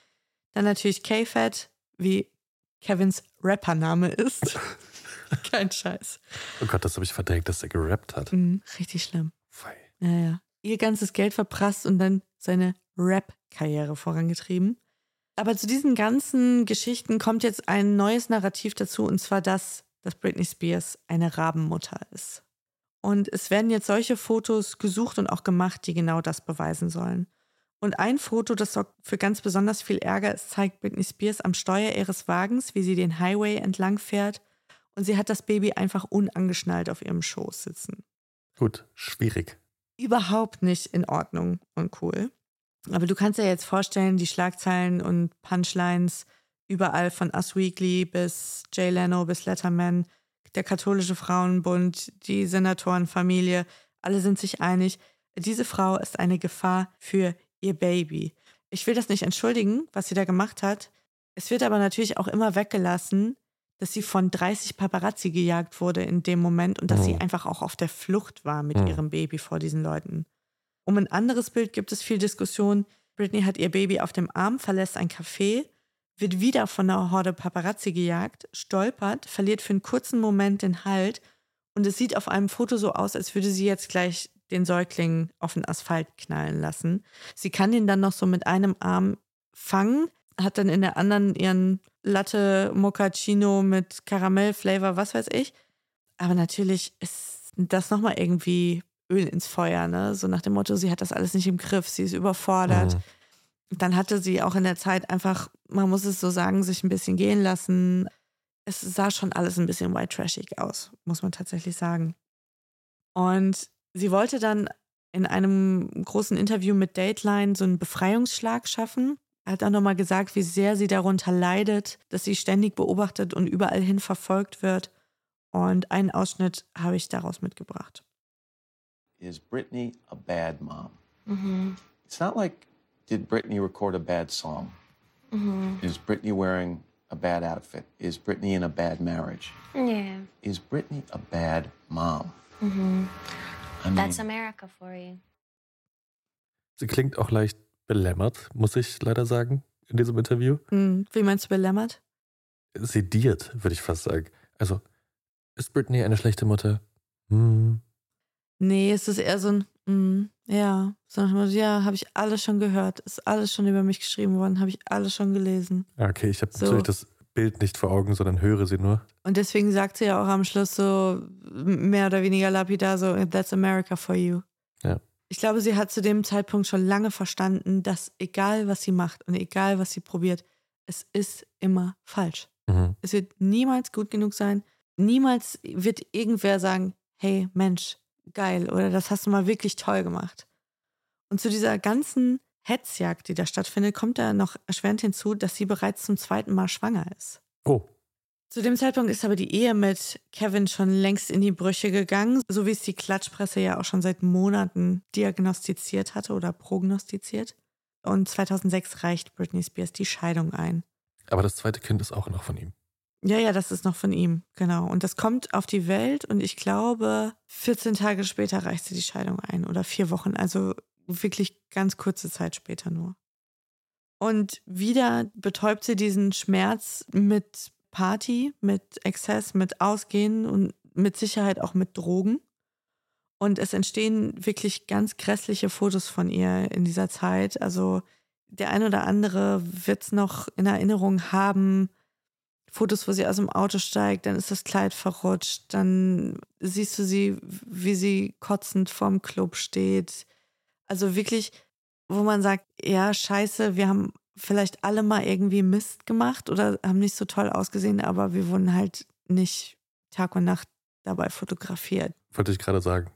dann natürlich K-Fed, wie Kevins Rappername ist. Kein Scheiß. Oh Gott, das habe ich verdrängt, dass er gerappt hat. Mhm, richtig schlimm. Fei. Naja. Ihr ganzes Geld verprasst und dann seine Rap-Karriere vorangetrieben. Aber zu diesen ganzen Geschichten kommt jetzt ein neues Narrativ dazu, und zwar das, dass Britney Spears eine Rabenmutter ist. Und es werden jetzt solche Fotos gesucht und auch gemacht, die genau das beweisen sollen. Und ein Foto, das sorgt für ganz besonders viel Ärger, es zeigt Britney Spears am Steuer ihres Wagens, wie sie den Highway entlang fährt und sie hat das Baby einfach unangeschnallt auf ihrem Schoß sitzen. Gut, schwierig. Überhaupt nicht in Ordnung und cool. Aber du kannst dir jetzt vorstellen, die Schlagzeilen und Punchlines überall von Us Weekly bis Jay Leno bis Letterman, der katholische Frauenbund, die Senatorenfamilie, alle sind sich einig, diese Frau ist eine Gefahr für ihr Baby. Ich will das nicht entschuldigen, was sie da gemacht hat. Es wird aber natürlich auch immer weggelassen, dass sie von 30 Paparazzi gejagt wurde in dem Moment und dass sie Mhm. einfach auch auf der Flucht war mit Mhm. ihrem Baby vor diesen Leuten. Um ein anderes Bild gibt es viel Diskussion. Britney hat ihr Baby auf dem Arm, verlässt ein Café, wird wieder von einer Horde Paparazzi gejagt, stolpert, verliert für einen kurzen Moment den Halt und es sieht auf einem Foto so aus, als würde sie jetzt gleich den Säugling auf den Asphalt knallen lassen. Sie kann den dann noch so mit einem Arm fangen, hat dann in der anderen ihren Latte Moccacino mit Karamellflavor, was weiß ich. Aber natürlich ist das nochmal irgendwie Öl ins Feuer, ne? So nach dem Motto, sie hat das alles nicht im Griff, sie ist überfordert. Mhm. Dann hatte sie auch in der Zeit einfach, man muss es so sagen, sich ein bisschen gehen lassen. Es sah schon alles ein bisschen white trashig aus, muss man tatsächlich sagen. Und sie wollte dann in einem großen Interview mit Dateline so einen Befreiungsschlag schaffen. Er hat auch nochmal gesagt, wie sehr sie darunter leidet, dass sie ständig beobachtet und überall hin verfolgt wird Und einen Ausschnitt habe ich daraus mitgebracht. Is Britney a bad mom? Mm-hmm. It's not like did Britney record a bad song? Mm-hmm. Is Britney wearing a bad outfit? Is Britney in a bad marriage? Yeah. Is Britney a bad mom? Mm-hmm. I mean, That's America for you. Sie klingt auch leicht belämmert, muss ich leider sagen, in diesem Interview. Hm, wie meinst du belämmert? Sediert, würde ich fast sagen. Also, ist Britney eine schlechte Mutter? Hm. Nee, es ist eher so ein, mm, ja, so nach dem Motto, ja, habe ich alles schon gehört, ist alles schon über mich geschrieben worden, habe ich alles schon gelesen. Okay, ich habe So. natürlich das Bild nicht vor Augen, sondern höre sie nur. Und deswegen sagt sie ja auch am Schluss so mehr oder weniger lapidar so, that's America for you. Ja. Ich glaube, sie hat zu dem Zeitpunkt schon lange verstanden, dass egal was sie macht und egal was sie probiert, es ist immer falsch. Mhm. Es wird niemals gut genug sein. Niemals wird irgendwer sagen, hey Mensch, geil oder das hast du mal wirklich toll gemacht. Und zu dieser ganzen Hetzjagd, die da stattfindet, kommt da noch erschwerend hinzu, dass sie bereits zum zweiten Mal schwanger ist. Oh. Zu dem Zeitpunkt ist aber die Ehe mit Kevin schon längst in die Brüche gegangen, so wie es die Klatschpresse ja auch schon seit Monaten diagnostiziert hatte oder prognostiziert. Und 2006 reicht Britney Spears die Scheidung ein. Aber das zweite Kind ist auch noch von ihm. Ja, ja, das ist noch von ihm, genau. Und das kommt auf die Welt und ich glaube, 14 Tage später reicht sie die Scheidung ein oder vier Wochen, also wirklich ganz kurze Zeit später nur. Und wieder betäubt sie diesen Schmerz mit Party, mit Exzess, mit Ausgehen und mit Sicherheit auch mit Drogen. Und es entstehen wirklich ganz grässliche Fotos von ihr in dieser Zeit. Also der ein oder andere wird es noch in Erinnerung haben. Fotos, wo sie aus dem Auto steigt, dann ist das Kleid verrutscht, dann siehst du sie, wie sie kotzend vorm Club steht. Also wirklich, wo man sagt, ja, scheiße, wir haben vielleicht alle mal irgendwie Mist gemacht oder haben nicht so toll ausgesehen, aber wir wurden halt nicht Tag und Nacht dabei fotografiert. Wollte ich gerade sagen.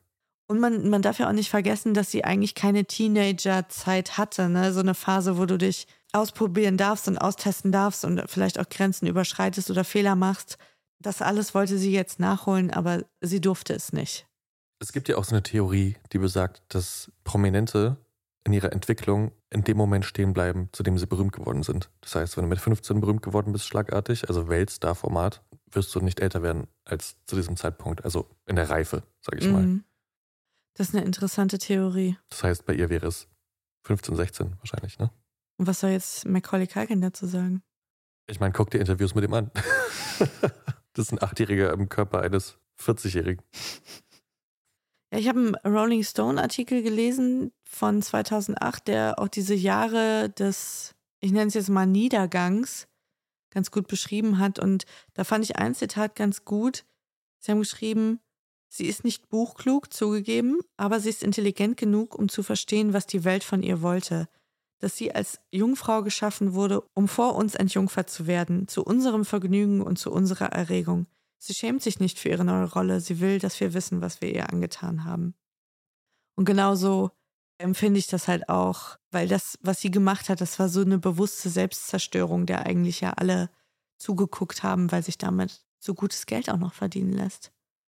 Und man, man darf ja auch nicht vergessen, dass sie eigentlich keine Teenager-Zeit hatte, ne? So eine Phase, wo du dich ausprobieren darfst und austesten darfst und vielleicht auch Grenzen überschreitest oder Fehler machst. Das alles wollte sie jetzt nachholen, aber sie durfte es nicht. Es gibt ja auch so eine Theorie, die besagt, dass Prominente in ihrer Entwicklung in dem Moment stehen bleiben, zu dem sie berühmt geworden sind. Das heißt, wenn du mit 15 berühmt geworden bist, schlagartig, also Weltstar-Format, wirst du nicht älter werden als zu diesem Zeitpunkt, also in der Reife, sage ich mal. Das ist eine interessante Theorie. Das heißt, bei ihr wäre es 15, 16 wahrscheinlich, ne? Und was soll jetzt Macaulay Culkin dazu sagen? Ich meine, guck dir Interviews mit ihm an. das ist ein Achtjähriger im Körper eines 40-Jährigen. Ja, ich habe einen Rolling Stone Artikel gelesen von 2008, der auch diese Jahre des, ich nenne es jetzt mal Niedergangs, ganz gut beschrieben hat. Und da fand ich ein Zitat ganz gut. Sie haben geschrieben, sie ist nicht buchklug, zugegeben, aber sie ist intelligent genug, um zu verstehen, was die Welt von ihr wollte. Dass sie als Jungfrau geschaffen wurde, um vor uns entjungfert zu werden, zu unserem Vergnügen und zu unserer Erregung. Sie schämt sich nicht für ihre neue Rolle. Sie will, dass wir wissen, was wir ihr angetan haben. Und genauso empfinde ich das halt auch, weil das, was sie gemacht hat, das war so eine bewusste Selbstzerstörung, der eigentlich ja alle zugeguckt haben, weil sich damit so gutes Geld auch noch verdienen lässt.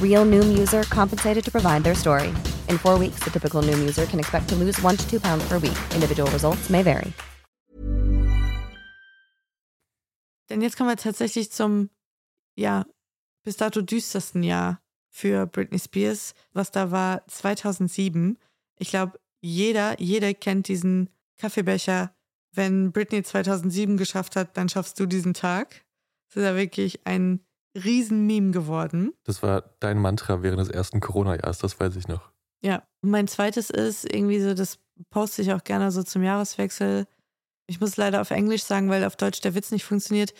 Real Noom user compensated to provide their story. In four weeks, the typical Noom user can expect to lose one to two pounds per week. Individual results may vary. Denn jetzt kommen wir tatsächlich zum, ja, bis dato düstersten Jahr für Britney Spears, was da war 2007. Ich glaube, jeder, jeder kennt diesen Kaffeebecher. Wenn Britney 2007 geschafft hat, dann schaffst du diesen Tag. Das ist ja wirklich ein Riesenmeme geworden. Das war dein Mantra während des ersten Corona-Jahres, das weiß ich noch. Ja, und mein zweites ist irgendwie so, das poste ich auch gerne so zum Jahreswechsel. Ich muss leider auf Englisch sagen, weil auf Deutsch der Witz nicht funktioniert.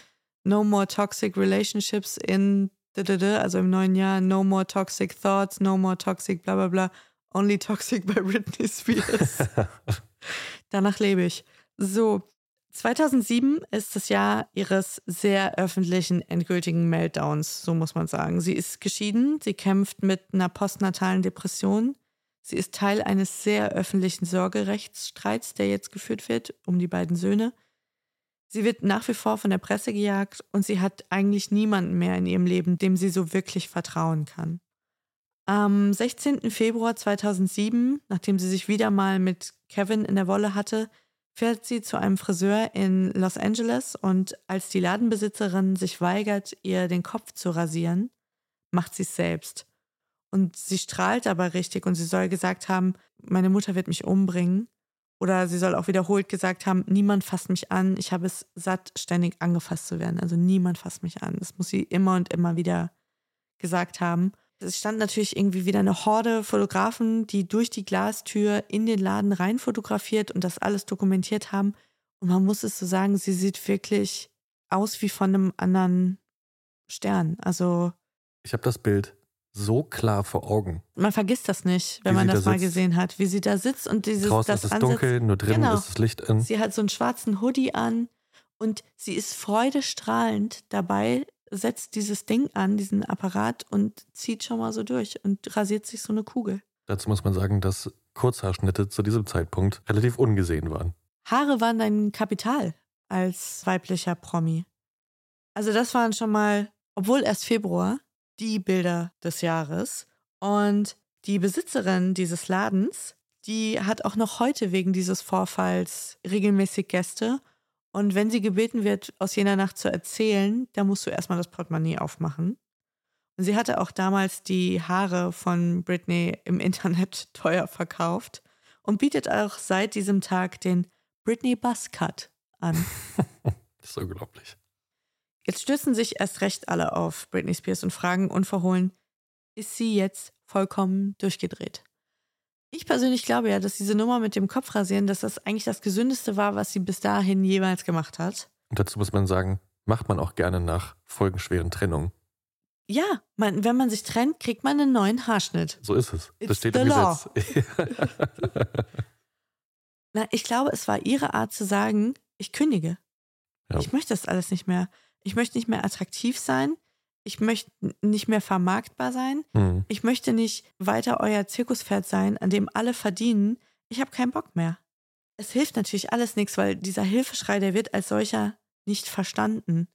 No more toxic relationships in also im neuen Jahr, no more toxic thoughts, no more toxic bla bla bla, only toxic bei Britney Spears. Danach lebe ich. So, 2007 ist das Jahr ihres sehr öffentlichen endgültigen Meltdowns, so muss man sagen. Sie ist geschieden, sie kämpft mit einer postnatalen Depression. Sie ist Teil eines sehr öffentlichen Sorgerechtsstreits, der jetzt geführt wird um die beiden Söhne. Sie wird nach wie vor von der Presse gejagt und sie hat eigentlich niemanden mehr in ihrem Leben, dem sie so wirklich vertrauen kann. Am 16. Februar 2007, nachdem sie sich wieder mal mit Kevin in der Wolle hatte, fährt sie zu einem Friseur in Los Angeles und als die Ladenbesitzerin sich weigert, ihr den Kopf zu rasieren, macht sie es selbst. Und sie strahlt aber richtig und sie soll gesagt haben, meine Mutter wird mich umbringen. Oder sie soll auch wiederholt gesagt haben, niemand fasst mich an. Ich habe es satt, ständig angefasst zu werden. Also niemand fasst mich an. Das muss sie immer und immer wieder gesagt haben. Es stand natürlich irgendwie wieder eine Horde Fotografen, die durch die Glastür in den Laden rein fotografiert und das alles dokumentiert haben. Und man muss es so sagen, sie sieht wirklich aus wie von einem anderen Stern. Also. Ich habe das Bild so klar vor Augen. Man vergisst das nicht, wenn wie man das da mal gesehen hat, wie sie da sitzt und dieses Draußen das ist es dunkel, nur drinnen genau. ist das Licht an. Sie hat so einen schwarzen Hoodie an und sie ist freudestrahlend dabei, setzt dieses Ding an, diesen Apparat und zieht schon mal so durch und rasiert sich so eine Kugel. Dazu muss man sagen, dass Kurzhaarschnitte zu diesem Zeitpunkt relativ ungesehen waren. Haare waren ein Kapital als weiblicher Promi. Also das waren schon mal, obwohl erst Februar, die Bilder des Jahres. Und die Besitzerin dieses Ladens, die hat auch noch heute wegen dieses Vorfalls regelmäßig Gäste. Und wenn sie gebeten wird, aus jener Nacht zu erzählen, dann musst du erstmal das Portemonnaie aufmachen. Und sie hatte auch damals die Haare von Britney im Internet teuer verkauft und bietet auch seit diesem Tag den Britney Buzz Cut an. das ist unglaublich. Jetzt stürzen sich erst recht alle auf Britney Spears und fragen unverhohlen, ist sie jetzt vollkommen durchgedreht? Ich persönlich glaube ja, dass diese Nummer mit dem Kopfrasieren, dass das eigentlich das Gesündeste war, was sie bis dahin jemals gemacht hat. Und dazu muss man sagen, macht man auch gerne nach folgenschweren Trennungen. Ja, man, wenn man sich trennt, kriegt man einen neuen Haarschnitt. So ist es. It's das steht im law. Gesetz. Na, ich glaube, es war ihre Art zu sagen, ich kündige. Ja. Ich möchte das alles nicht mehr. Ich möchte nicht mehr attraktiv sein. Ich möchte nicht mehr vermarktbar sein. Mhm. Ich möchte nicht weiter euer Zirkuspferd sein, an dem alle verdienen. Ich habe keinen Bock mehr. Es hilft natürlich alles nichts, weil dieser Hilfeschrei, der wird als solcher nicht verstanden.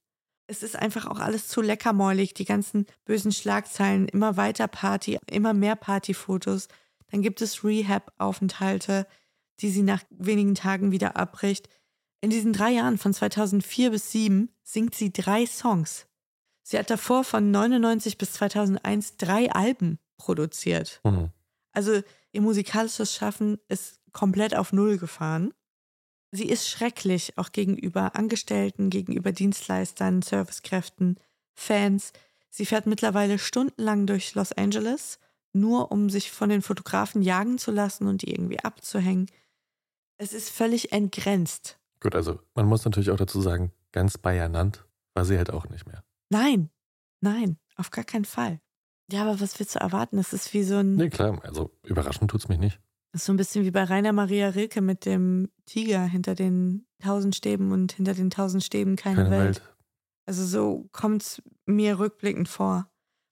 Es ist einfach auch alles zu leckermäulig, die ganzen bösen Schlagzeilen, immer weiter Party, immer mehr Partyfotos. Dann gibt es Rehab-Aufenthalte, die sie nach wenigen Tagen wieder abbricht. In diesen drei Jahren von 2004 bis 2007 singt sie drei Songs. Sie hat davor von 99 bis 2001 drei Alben produziert. Mhm. Also ihr musikalisches Schaffen ist komplett auf Null gefahren. Sie ist schrecklich, auch gegenüber Angestellten, gegenüber Dienstleistern, Servicekräften, Fans. Sie fährt mittlerweile stundenlang durch Los Angeles, nur um sich von den Fotografen jagen zu lassen und die irgendwie abzuhängen. Es ist völlig entgrenzt. Gut, also man muss natürlich auch dazu sagen, ganz bei ernannt war sie halt auch nicht mehr. Nein, nein, auf gar keinen Fall. Ja, aber was willst du erwarten? Das ist wie so ein. Nee, klar, also überraschend tut's mich nicht. Das ist so ein bisschen wie bei Rainer Maria Rilke mit dem Tiger hinter den tausend Stäben und hinter den tausend Stäben keine, Keine Welt. Welt. Also so kommt's mir rückblickend vor.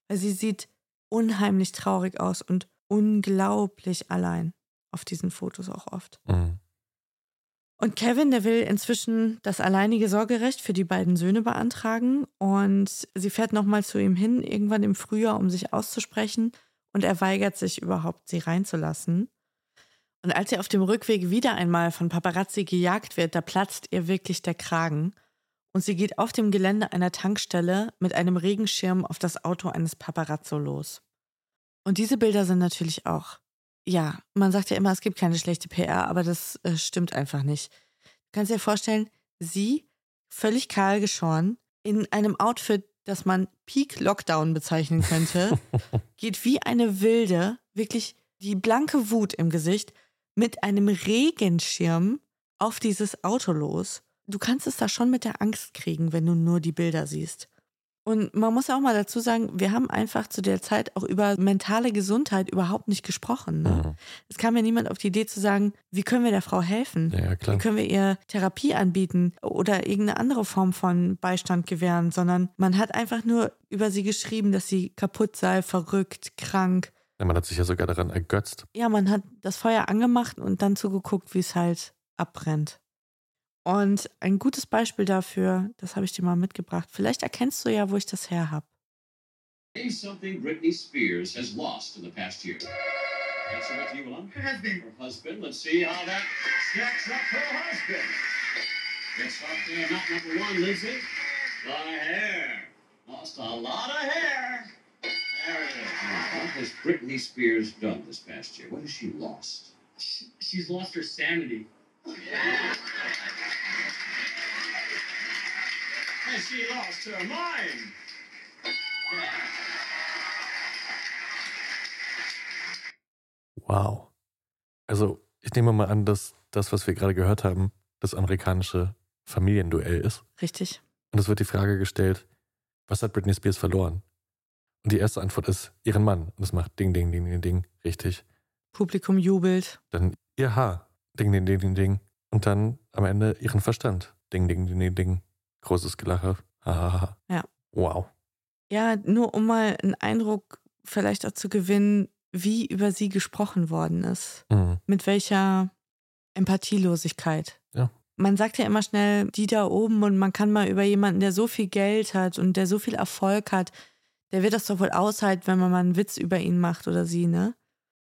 Weil sie sieht unheimlich traurig aus und unglaublich allein auf diesen Fotos auch oft. Mhm. Und Kevin, der will inzwischen das alleinige Sorgerecht für die beiden Söhne beantragen und sie fährt nochmal zu ihm hin, irgendwann im Frühjahr, um sich auszusprechen und er weigert sich überhaupt, sie reinzulassen. Und als sie auf dem Rückweg wieder einmal von Paparazzi gejagt wird, da platzt ihr wirklich der Kragen und sie geht auf dem Gelände einer Tankstelle mit einem Regenschirm auf das Auto eines Paparazzo los. Und diese Bilder sind natürlich auch ja, man sagt ja immer, es gibt keine schlechte PR, aber das äh, stimmt einfach nicht. Du kannst dir vorstellen, sie, völlig kahl geschoren, in einem Outfit, das man Peak Lockdown bezeichnen könnte, geht wie eine Wilde, wirklich die blanke Wut im Gesicht, mit einem Regenschirm auf dieses Auto los. Du kannst es da schon mit der Angst kriegen, wenn du nur die Bilder siehst. Und man muss auch mal dazu sagen, wir haben einfach zu der Zeit auch über mentale Gesundheit überhaupt nicht gesprochen. Ne? Mhm. Es kam ja niemand auf die Idee zu sagen, wie können wir der Frau helfen? Ja. Wie können wir ihr Therapie anbieten oder irgendeine andere Form von Beistand gewähren, sondern man hat einfach nur über sie geschrieben, dass sie kaputt sei, verrückt, krank. Ja, man hat sich ja sogar daran ergötzt. Ja, man hat das Feuer angemacht und dann zugeguckt, wie es halt abbrennt. Und ein gutes Beispiel dafür, das habe ich dir mal mitgebracht. Vielleicht erkennst du ja, wo ich das her habe. Something Britney Spears has lost in the past year. Answer what you want. Her husband. Her husband. Let's see how that stacks up her husband. Guess what? They're not number one, Lizzie. The hair. Lost a lot of hair. There it is. Now, what has Britney Spears done this past year? What has she lost? She's lost her sanity. Has she lost her mind? Wow. Also, ich nehme mal an, dass das, was wir gerade gehört haben, das amerikanische Familienduell ist. Richtig. Und es wird die Frage gestellt, was hat Britney Spears verloren? Und die erste Antwort ist ihren Mann. Und es macht Ding, Ding, Ding, Ding, Ding. Richtig. Publikum jubelt. Dann ihr Haar. Ding, Ding, Ding, Ding, Ding. Und dann am Ende ihren Verstand. Ding, Ding, Ding, Ding, Ding. Großes Gelache. Ja. Wow. Ja, nur um mal einen Eindruck vielleicht auch zu gewinnen, wie über sie gesprochen worden ist. Mhm. Mit welcher Empathielosigkeit. Ja. Man sagt ja immer schnell, die da oben und man kann mal über jemanden, der so viel Geld hat und der so viel Erfolg hat, der wird das doch wohl aushalten, wenn man mal einen Witz über ihn macht oder sie, ne?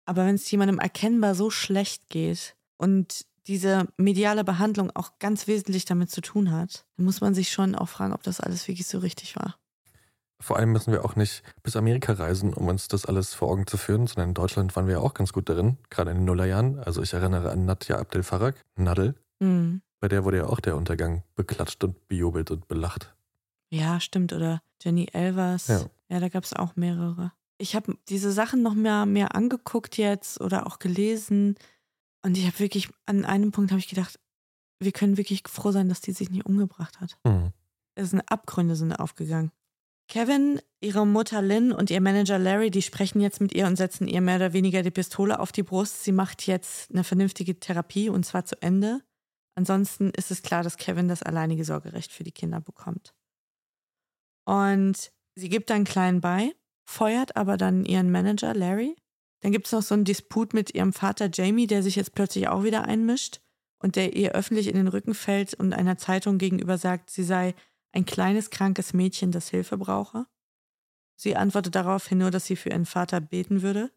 Aber wenn es jemandem erkennbar so schlecht geht und diese mediale Behandlung auch ganz wesentlich damit zu tun hat, dann muss man sich schon auch fragen, ob das alles wirklich so richtig war. Vor allem müssen wir auch nicht bis Amerika reisen, um uns das alles vor Augen zu führen, sondern in Deutschland waren wir ja auch ganz gut darin, gerade in den Nullerjahren. Also ich erinnere an Nadja Abdel Farag, Nadel. Mhm. Bei der wurde ja auch der Untergang beklatscht und bejubelt und belacht. Ja, stimmt. Oder Jenny Elvers. Ja. Ja, da gab es auch mehrere. Ich habe diese Sachen noch mehr, mehr angeguckt jetzt oder auch gelesen. Und ich habe wirklich, an einem Punkt habe ich gedacht, wir können wirklich froh sein, dass die sich nicht umgebracht hat. Mhm. Es sind Abgründe sind aufgegangen. Kevin, ihre Mutter Lynn und ihr Manager Larry, die sprechen jetzt mit ihr und setzen ihr mehr oder weniger die Pistole auf die Brust. Sie macht jetzt eine vernünftige Therapie und zwar zu Ende. Ansonsten ist es klar, dass Kevin das alleinige Sorgerecht für die Kinder bekommt. Und sie gibt dann klein bei, feuert aber dann ihren Manager Larry. Dann gibt es noch so einen Disput mit ihrem Vater Jamie, der sich jetzt plötzlich auch wieder einmischt und der ihr öffentlich in den Rücken fällt und einer Zeitung gegenüber sagt, sie sei ein kleines, krankes Mädchen, das Hilfe brauche. Sie antwortet daraufhin nur, dass sie für ihren Vater beten würde.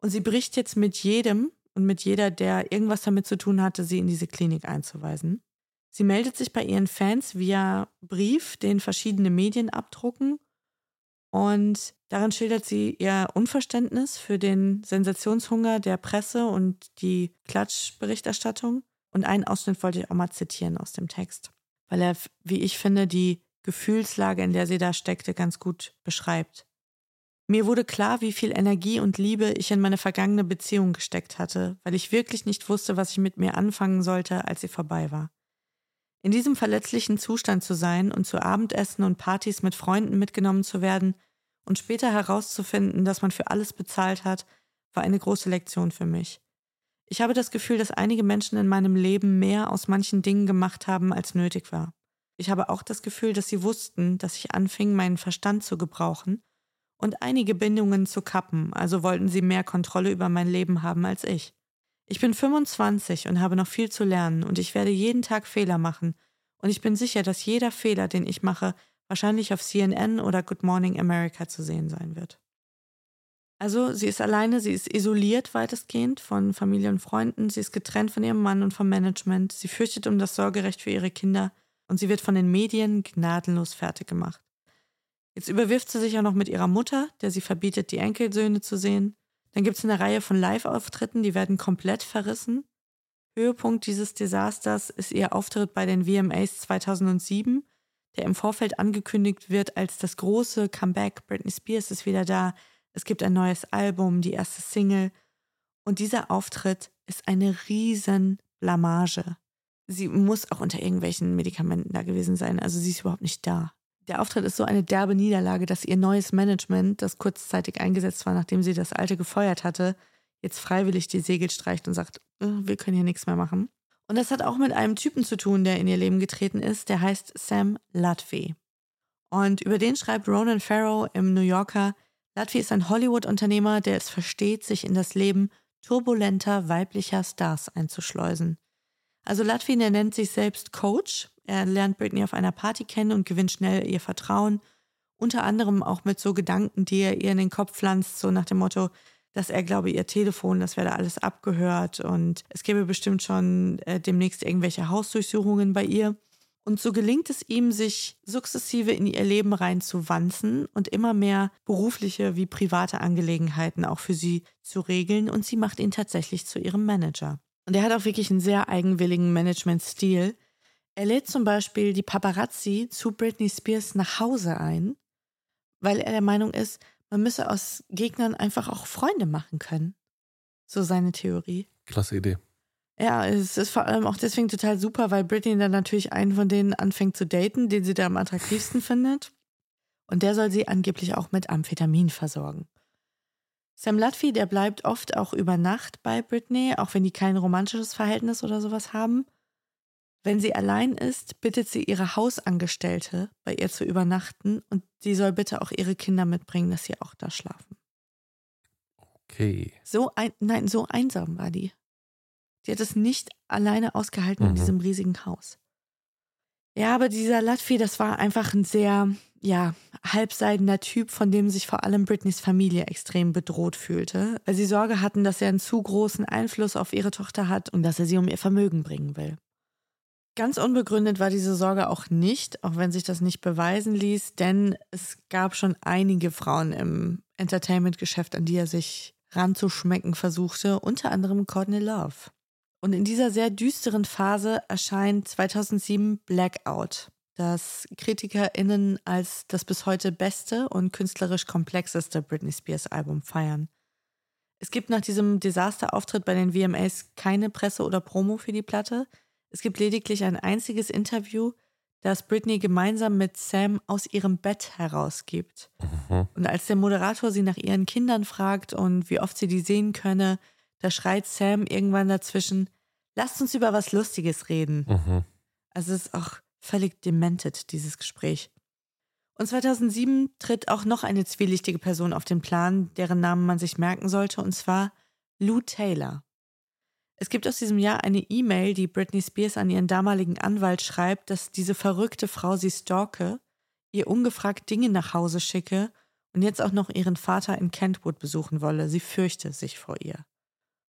Und sie bricht jetzt mit jedem und mit jeder, der irgendwas damit zu tun hatte, sie in diese Klinik einzuweisen. Sie meldet sich bei ihren Fans via Brief, den verschiedene Medien abdrucken. Und darin schildert sie ihr Unverständnis für den Sensationshunger der Presse und die Klatschberichterstattung. Und einen Ausschnitt wollte ich auch mal zitieren aus dem Text, weil er, wie ich finde, die Gefühlslage, in der sie da steckte, ganz gut beschreibt. Mir wurde klar, wie viel Energie und Liebe ich in meine vergangene Beziehung gesteckt hatte, weil ich wirklich nicht wusste, was ich mit mir anfangen sollte, als sie vorbei war. In diesem verletzlichen Zustand zu sein und zu Abendessen und Partys mit Freunden mitgenommen zu werden und später herauszufinden, dass man für alles bezahlt hat, war eine große Lektion für mich. Ich habe das Gefühl, dass einige Menschen in meinem Leben mehr aus manchen Dingen gemacht haben, als nötig war. Ich habe auch das Gefühl, dass sie wussten, dass ich anfing, meinen Verstand zu gebrauchen und einige Bindungen zu kappen, also wollten sie mehr Kontrolle über mein Leben haben als ich. Ich bin 25 und habe noch viel zu lernen und ich werde jeden Tag Fehler machen. Und ich bin sicher, dass jeder Fehler, den ich mache, wahrscheinlich auf CNN oder Good Morning America zu sehen sein wird. Also sie ist alleine, sie ist isoliert weitestgehend von Familie und Freunden, sie ist getrennt von ihrem Mann und vom Management, sie fürchtet um das Sorgerecht für ihre Kinder und sie wird von den Medien gnadenlos fertig gemacht. Jetzt überwirft sie sich auch noch mit ihrer Mutter, der sie verbietet, die Enkelsöhne zu sehen. Dann gibt es eine Reihe von Live-Auftritten, die werden komplett verrissen. Höhepunkt dieses Desasters ist ihr Auftritt bei den VMAs 2007, der im Vorfeld angekündigt wird als das große Comeback. Britney Spears ist wieder da. Es gibt ein neues Album, die erste Single. Und dieser Auftritt ist eine riesen Blamage. Sie muss auch unter irgendwelchen Medikamenten da gewesen sein. Also sie ist überhaupt nicht da. Der Auftritt ist so eine derbe Niederlage, dass ihr neues Management, das kurzzeitig eingesetzt war, nachdem sie das alte gefeuert hatte, jetzt freiwillig die Segel streicht und sagt, äh, wir können hier nichts mehr machen. Und das hat auch mit einem Typen zu tun, der in ihr Leben getreten ist, der heißt Sam Lutfi. Und über den schreibt Ronan Farrow im New Yorker, Lutfi ist ein Hollywood-Unternehmer, der es versteht, sich in das Leben turbulenter weiblicher Stars einzuschleusen. Also Lutfi, der nennt sich selbst Coach. Er lernt Britney auf einer Party kennen und gewinnt schnell ihr Vertrauen. Unter anderem auch mit so Gedanken, die er ihr in den Kopf pflanzt, so nach dem Motto, dass er glaube, ihr Telefon, das werde alles abgehört und es gäbe bestimmt schon äh, demnächst irgendwelche Hausdurchsuchungen bei ihr. Und so gelingt es ihm, sich sukzessive in ihr Leben reinzuwanzen und immer mehr berufliche wie private Angelegenheiten auch für sie zu regeln. Und sie macht ihn tatsächlich zu ihrem Manager. Und er hat auch wirklich einen sehr eigenwilligen Managementstil. Er lädt zum Beispiel die Paparazzi zu Britney Spears nach Hause ein, weil er der Meinung ist, man müsse aus Gegnern einfach auch Freunde machen können. So seine Theorie. Klasse Idee. Ja, es ist vor allem auch deswegen total super, weil Britney dann natürlich einen von denen anfängt zu daten, den sie da am attraktivsten findet. Und der soll sie angeblich auch mit Amphetamin versorgen. Sam Lutfi, der bleibt oft auch über Nacht bei Britney, auch wenn die kein romantisches Verhältnis oder sowas haben. Wenn sie allein ist, bittet sie ihre Hausangestellte, bei ihr zu übernachten und sie soll bitte auch ihre Kinder mitbringen, dass sie auch da schlafen. Okay. So ein, nein, so einsam war die. Die hat es nicht alleine ausgehalten mhm. in diesem riesigen Haus. Ja, aber dieser Latvi, das war einfach ein sehr, ja, halbseidener Typ, von dem sich vor allem Britneys Familie extrem bedroht fühlte, weil sie Sorge hatten, dass er einen zu großen Einfluss auf ihre Tochter hat und dass er sie um ihr Vermögen bringen will. Ganz unbegründet war diese Sorge auch nicht, auch wenn sich das nicht beweisen ließ, denn es gab schon einige Frauen im Entertainment-Geschäft, an die er sich ranzuschmecken versuchte, unter anderem Courtney Love. Und in dieser sehr düsteren Phase erscheint 2007 Blackout, das KritikerInnen als das bis heute beste und künstlerisch komplexeste Britney Spears Album feiern. Es gibt nach diesem Desasterauftritt bei den VMAs keine Presse oder Promo für die Platte. Es gibt lediglich ein einziges Interview, das Britney gemeinsam mit Sam aus ihrem Bett herausgibt. Mhm. Und als der Moderator sie nach ihren Kindern fragt und wie oft sie die sehen könne, da schreit Sam irgendwann dazwischen, lasst uns über was Lustiges reden. Mhm. Also es ist auch völlig demented, dieses Gespräch. Und 2007 tritt auch noch eine zwielichtige Person auf den Plan, deren Namen man sich merken sollte, und zwar Lou Taylor. Es gibt aus diesem Jahr eine E-Mail, die Britney Spears an ihren damaligen Anwalt schreibt, dass diese verrückte Frau sie stalke, ihr ungefragt Dinge nach Hause schicke und jetzt auch noch ihren Vater in Kentwood besuchen wolle. Sie fürchte sich vor ihr.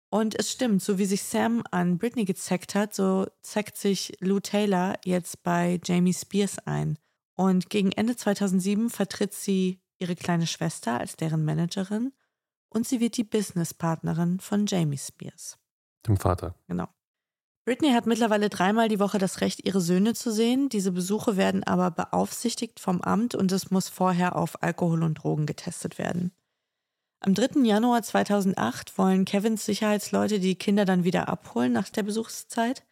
Und es stimmt, so wie sich Sam an Britney gezeckt hat, so zeckt sich Lou Taylor jetzt bei Jamie Spears ein. Und gegen Ende 2007 vertritt sie ihre kleine Schwester als deren Managerin und sie wird die Businesspartnerin von Jamie Spears. Dem Vater. Genau. Britney hat mittlerweile dreimal die Woche das Recht, ihre Söhne zu sehen. Diese Besuche werden aber beaufsichtigt vom Amt und es muss vorher auf Alkohol und Drogen getestet werden. Am 3. Januar 2008 wollen Kevins Sicherheitsleute die Kinder dann wieder abholen nach der Besuchszeit.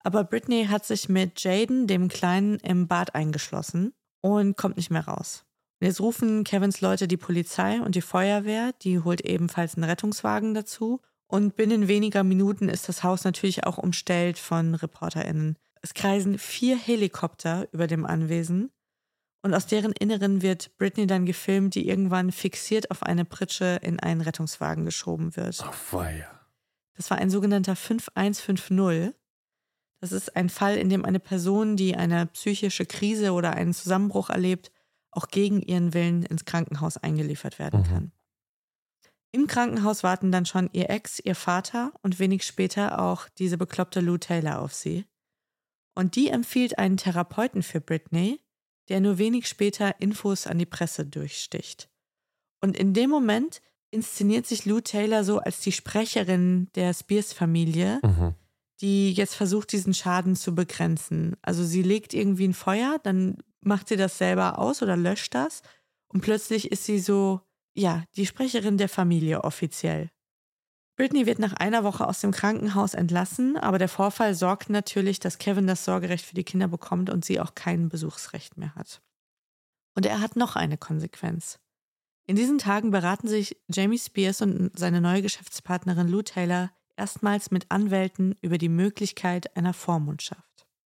Aber Britney hat sich mit Jaden, dem Kleinen, im Bad eingeschlossen und kommt nicht mehr raus. Jetzt rufen Kevins Leute die Polizei und die Feuerwehr, die holt ebenfalls einen Rettungswagen dazu und binnen weniger Minuten ist das Haus natürlich auch umstellt von ReporterInnen. Es kreisen vier Helikopter über dem Anwesen und aus deren Inneren wird Britney dann gefilmt, die irgendwann fixiert auf eine Pritsche in einen Rettungswagen geschoben wird. Ach, weia. Das war ein sogenannter 5150. Das ist ein Fall, in dem eine Person, die eine psychische Krise oder einen Zusammenbruch erlebt, auch gegen ihren Willen ins Krankenhaus eingeliefert werden mhm. kann. Im Krankenhaus warten dann schon ihr Ex, ihr Vater und wenig später auch diese bekloppte Lou Taylor auf sie. Und die empfiehlt einen Therapeuten für Britney, der nur wenig später Infos an die Presse durchsticht. Und in dem Moment inszeniert sich Lou Taylor so als die Sprecherin der Spears-Familie, mhm. die jetzt versucht, diesen Schaden zu begrenzen. Also sie legt irgendwie ein Feuer, dann macht sie das selber aus oder löscht das und plötzlich ist sie so ja, die Sprecherin der Familie offiziell. Britney wird nach einer Woche aus dem Krankenhaus entlassen, aber der Vorfall sorgt natürlich, dass Kevin das Sorgerecht für die Kinder bekommt und sie auch kein Besuchsrecht mehr hat. Und er hat noch eine Konsequenz. In diesen Tagen beraten sich Jamie Spears und seine neue Geschäftspartnerin Lou Taylor erstmals mit Anwälten über die Möglichkeit einer Vormundschaft.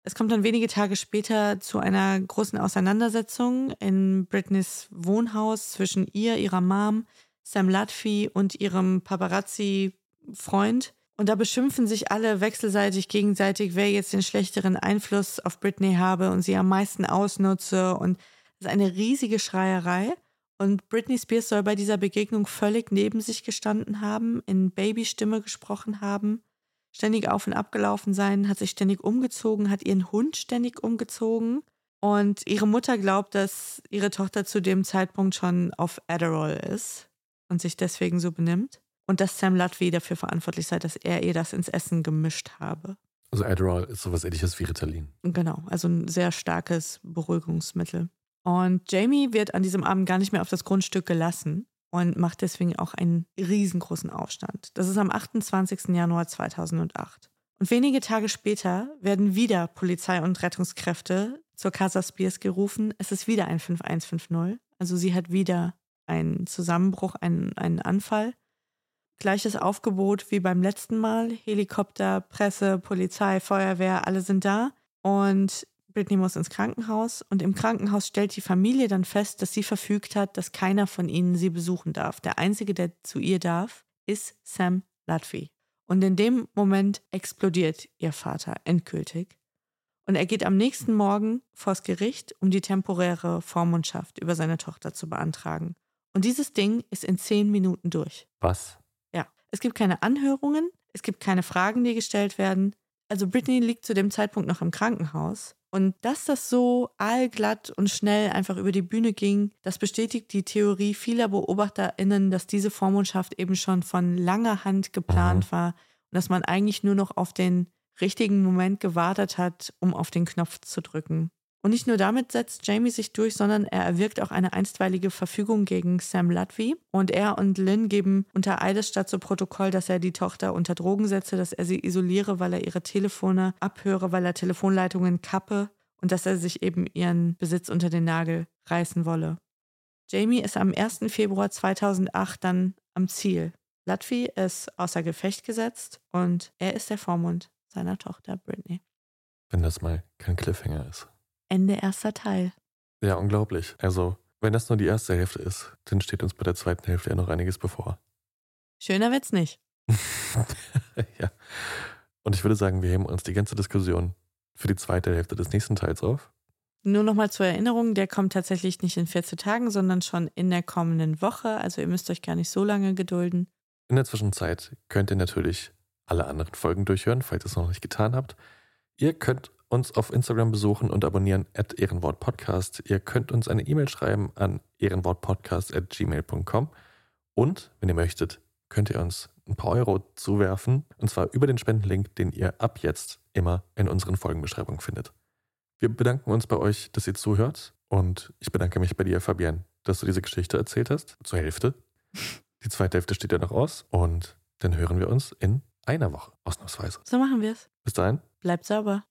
Es kommt dann wenige Tage später zu einer großen Auseinandersetzung in Britneys Wohnhaus zwischen ihr, ihrer Mom, Sam Lutfi und ihrem Paparazzi-Freund. Und da beschimpfen sich alle wechselseitig gegenseitig, wer jetzt den schlechteren Einfluss auf Britney habe und sie am meisten ausnutze. Und es ist eine riesige Schreierei. Und Britney Spears soll bei dieser Begegnung völlig neben sich gestanden haben, in Babystimme gesprochen haben, ständig auf und ab gelaufen sein, hat sich ständig umgezogen, hat ihren Hund ständig umgezogen. Und ihre Mutter glaubt, dass ihre Tochter zu dem Zeitpunkt schon auf Adderall ist und sich deswegen so benimmt. Und dass Sam Lutfi dafür verantwortlich sei, dass er ihr das ins Essen gemischt habe. Also Adderall ist sowas ähnliches wie Ritalin. Genau, also ein sehr starkes Beruhigungsmittel. Und Jamie wird an diesem Abend gar nicht mehr auf das Grundstück gelassen und macht deswegen auch einen riesengroßen Aufstand. Das ist am 28. Januar 2008. Und wenige Tage später werden wieder Polizei und Rettungskräfte zur Casa Spears gerufen. Es ist wieder ein 5150. Also sie hat wieder einen Zusammenbruch, einen, einen Anfall. Gleiches Aufgebot wie beim letzten Mal. Helikopter, Presse, Polizei, Feuerwehr, alle sind da. Und Britney muss ins Krankenhaus und im Krankenhaus stellt die Familie dann fest, dass sie verfügt hat, dass keiner von ihnen sie besuchen darf. Der Einzige, der zu ihr darf, ist Sam Lutfi. Und in dem Moment explodiert ihr Vater endgültig. Und er geht am nächsten Morgen vors Gericht, um die temporäre Vormundschaft über seine Tochter zu beantragen. Und dieses Ding ist in zehn Minuten durch. Was? Ja. Es gibt keine Anhörungen, es gibt keine Fragen, die gestellt werden. Also Britney liegt zu dem Zeitpunkt noch im Krankenhaus. Und dass das so allglatt und schnell einfach über die Bühne ging, das bestätigt die Theorie vieler BeobachterInnen, dass diese Vormundschaft eben schon von langer Hand geplant Mhm. war und dass man eigentlich nur noch auf den richtigen Moment gewartet hat, um auf den Knopf zu drücken. Und nicht nur damit setzt Jamie sich durch, sondern er erwirkt auch eine einstweilige Verfügung gegen Sam Lutfi. Und er und Lynn geben unter Eidesstadt zu Protokoll, dass er die Tochter unter Drogen setze, dass er sie isoliere, weil er ihre Telefone abhöre, weil er Telefonleitungen kappe und dass er sich eben ihren Besitz unter den Nagel reißen wolle. Jamie ist am 1. Februar 2008 dann am Ziel. Lutfi ist außer Gefecht gesetzt und er ist der Vormund seiner Tochter Britney. Wenn das mal kein Cliffhanger ist. Ende erster Teil. Ja, unglaublich. Also, wenn das nur die erste Hälfte ist, dann steht uns bei der zweiten Hälfte ja noch einiges bevor. Schöner wird's nicht. ja. Und ich würde sagen, wir heben uns die ganze Diskussion für die zweite Hälfte des nächsten Teils auf. Nur nochmal zur Erinnerung, der kommt tatsächlich nicht in 14 Tagen, sondern schon in der kommenden Woche. Also ihr müsst euch gar nicht so lange gedulden. In der Zwischenzeit könnt ihr natürlich alle anderen Folgen durchhören, falls ihr es noch nicht getan habt. Ihr könnt uns auf Instagram besuchen und abonnieren at ehrenwortpodcast. Ihr könnt uns eine E-Mail schreiben an ehrenwortpodcast at gmail.com und, wenn ihr möchtet, könnt ihr uns ein paar Euro zuwerfen und zwar über den Spendenlink, den ihr ab jetzt immer in unseren Folgenbeschreibungen findet. Wir bedanken uns bei euch, dass ihr zuhört und ich bedanke mich bei dir, Fabian, dass du diese Geschichte erzählt hast, zur Hälfte. Die zweite Hälfte steht ja noch aus und dann hören wir uns in einer Woche, ausnahmsweise. So machen wir es. Bis dahin. Bleibt sauber.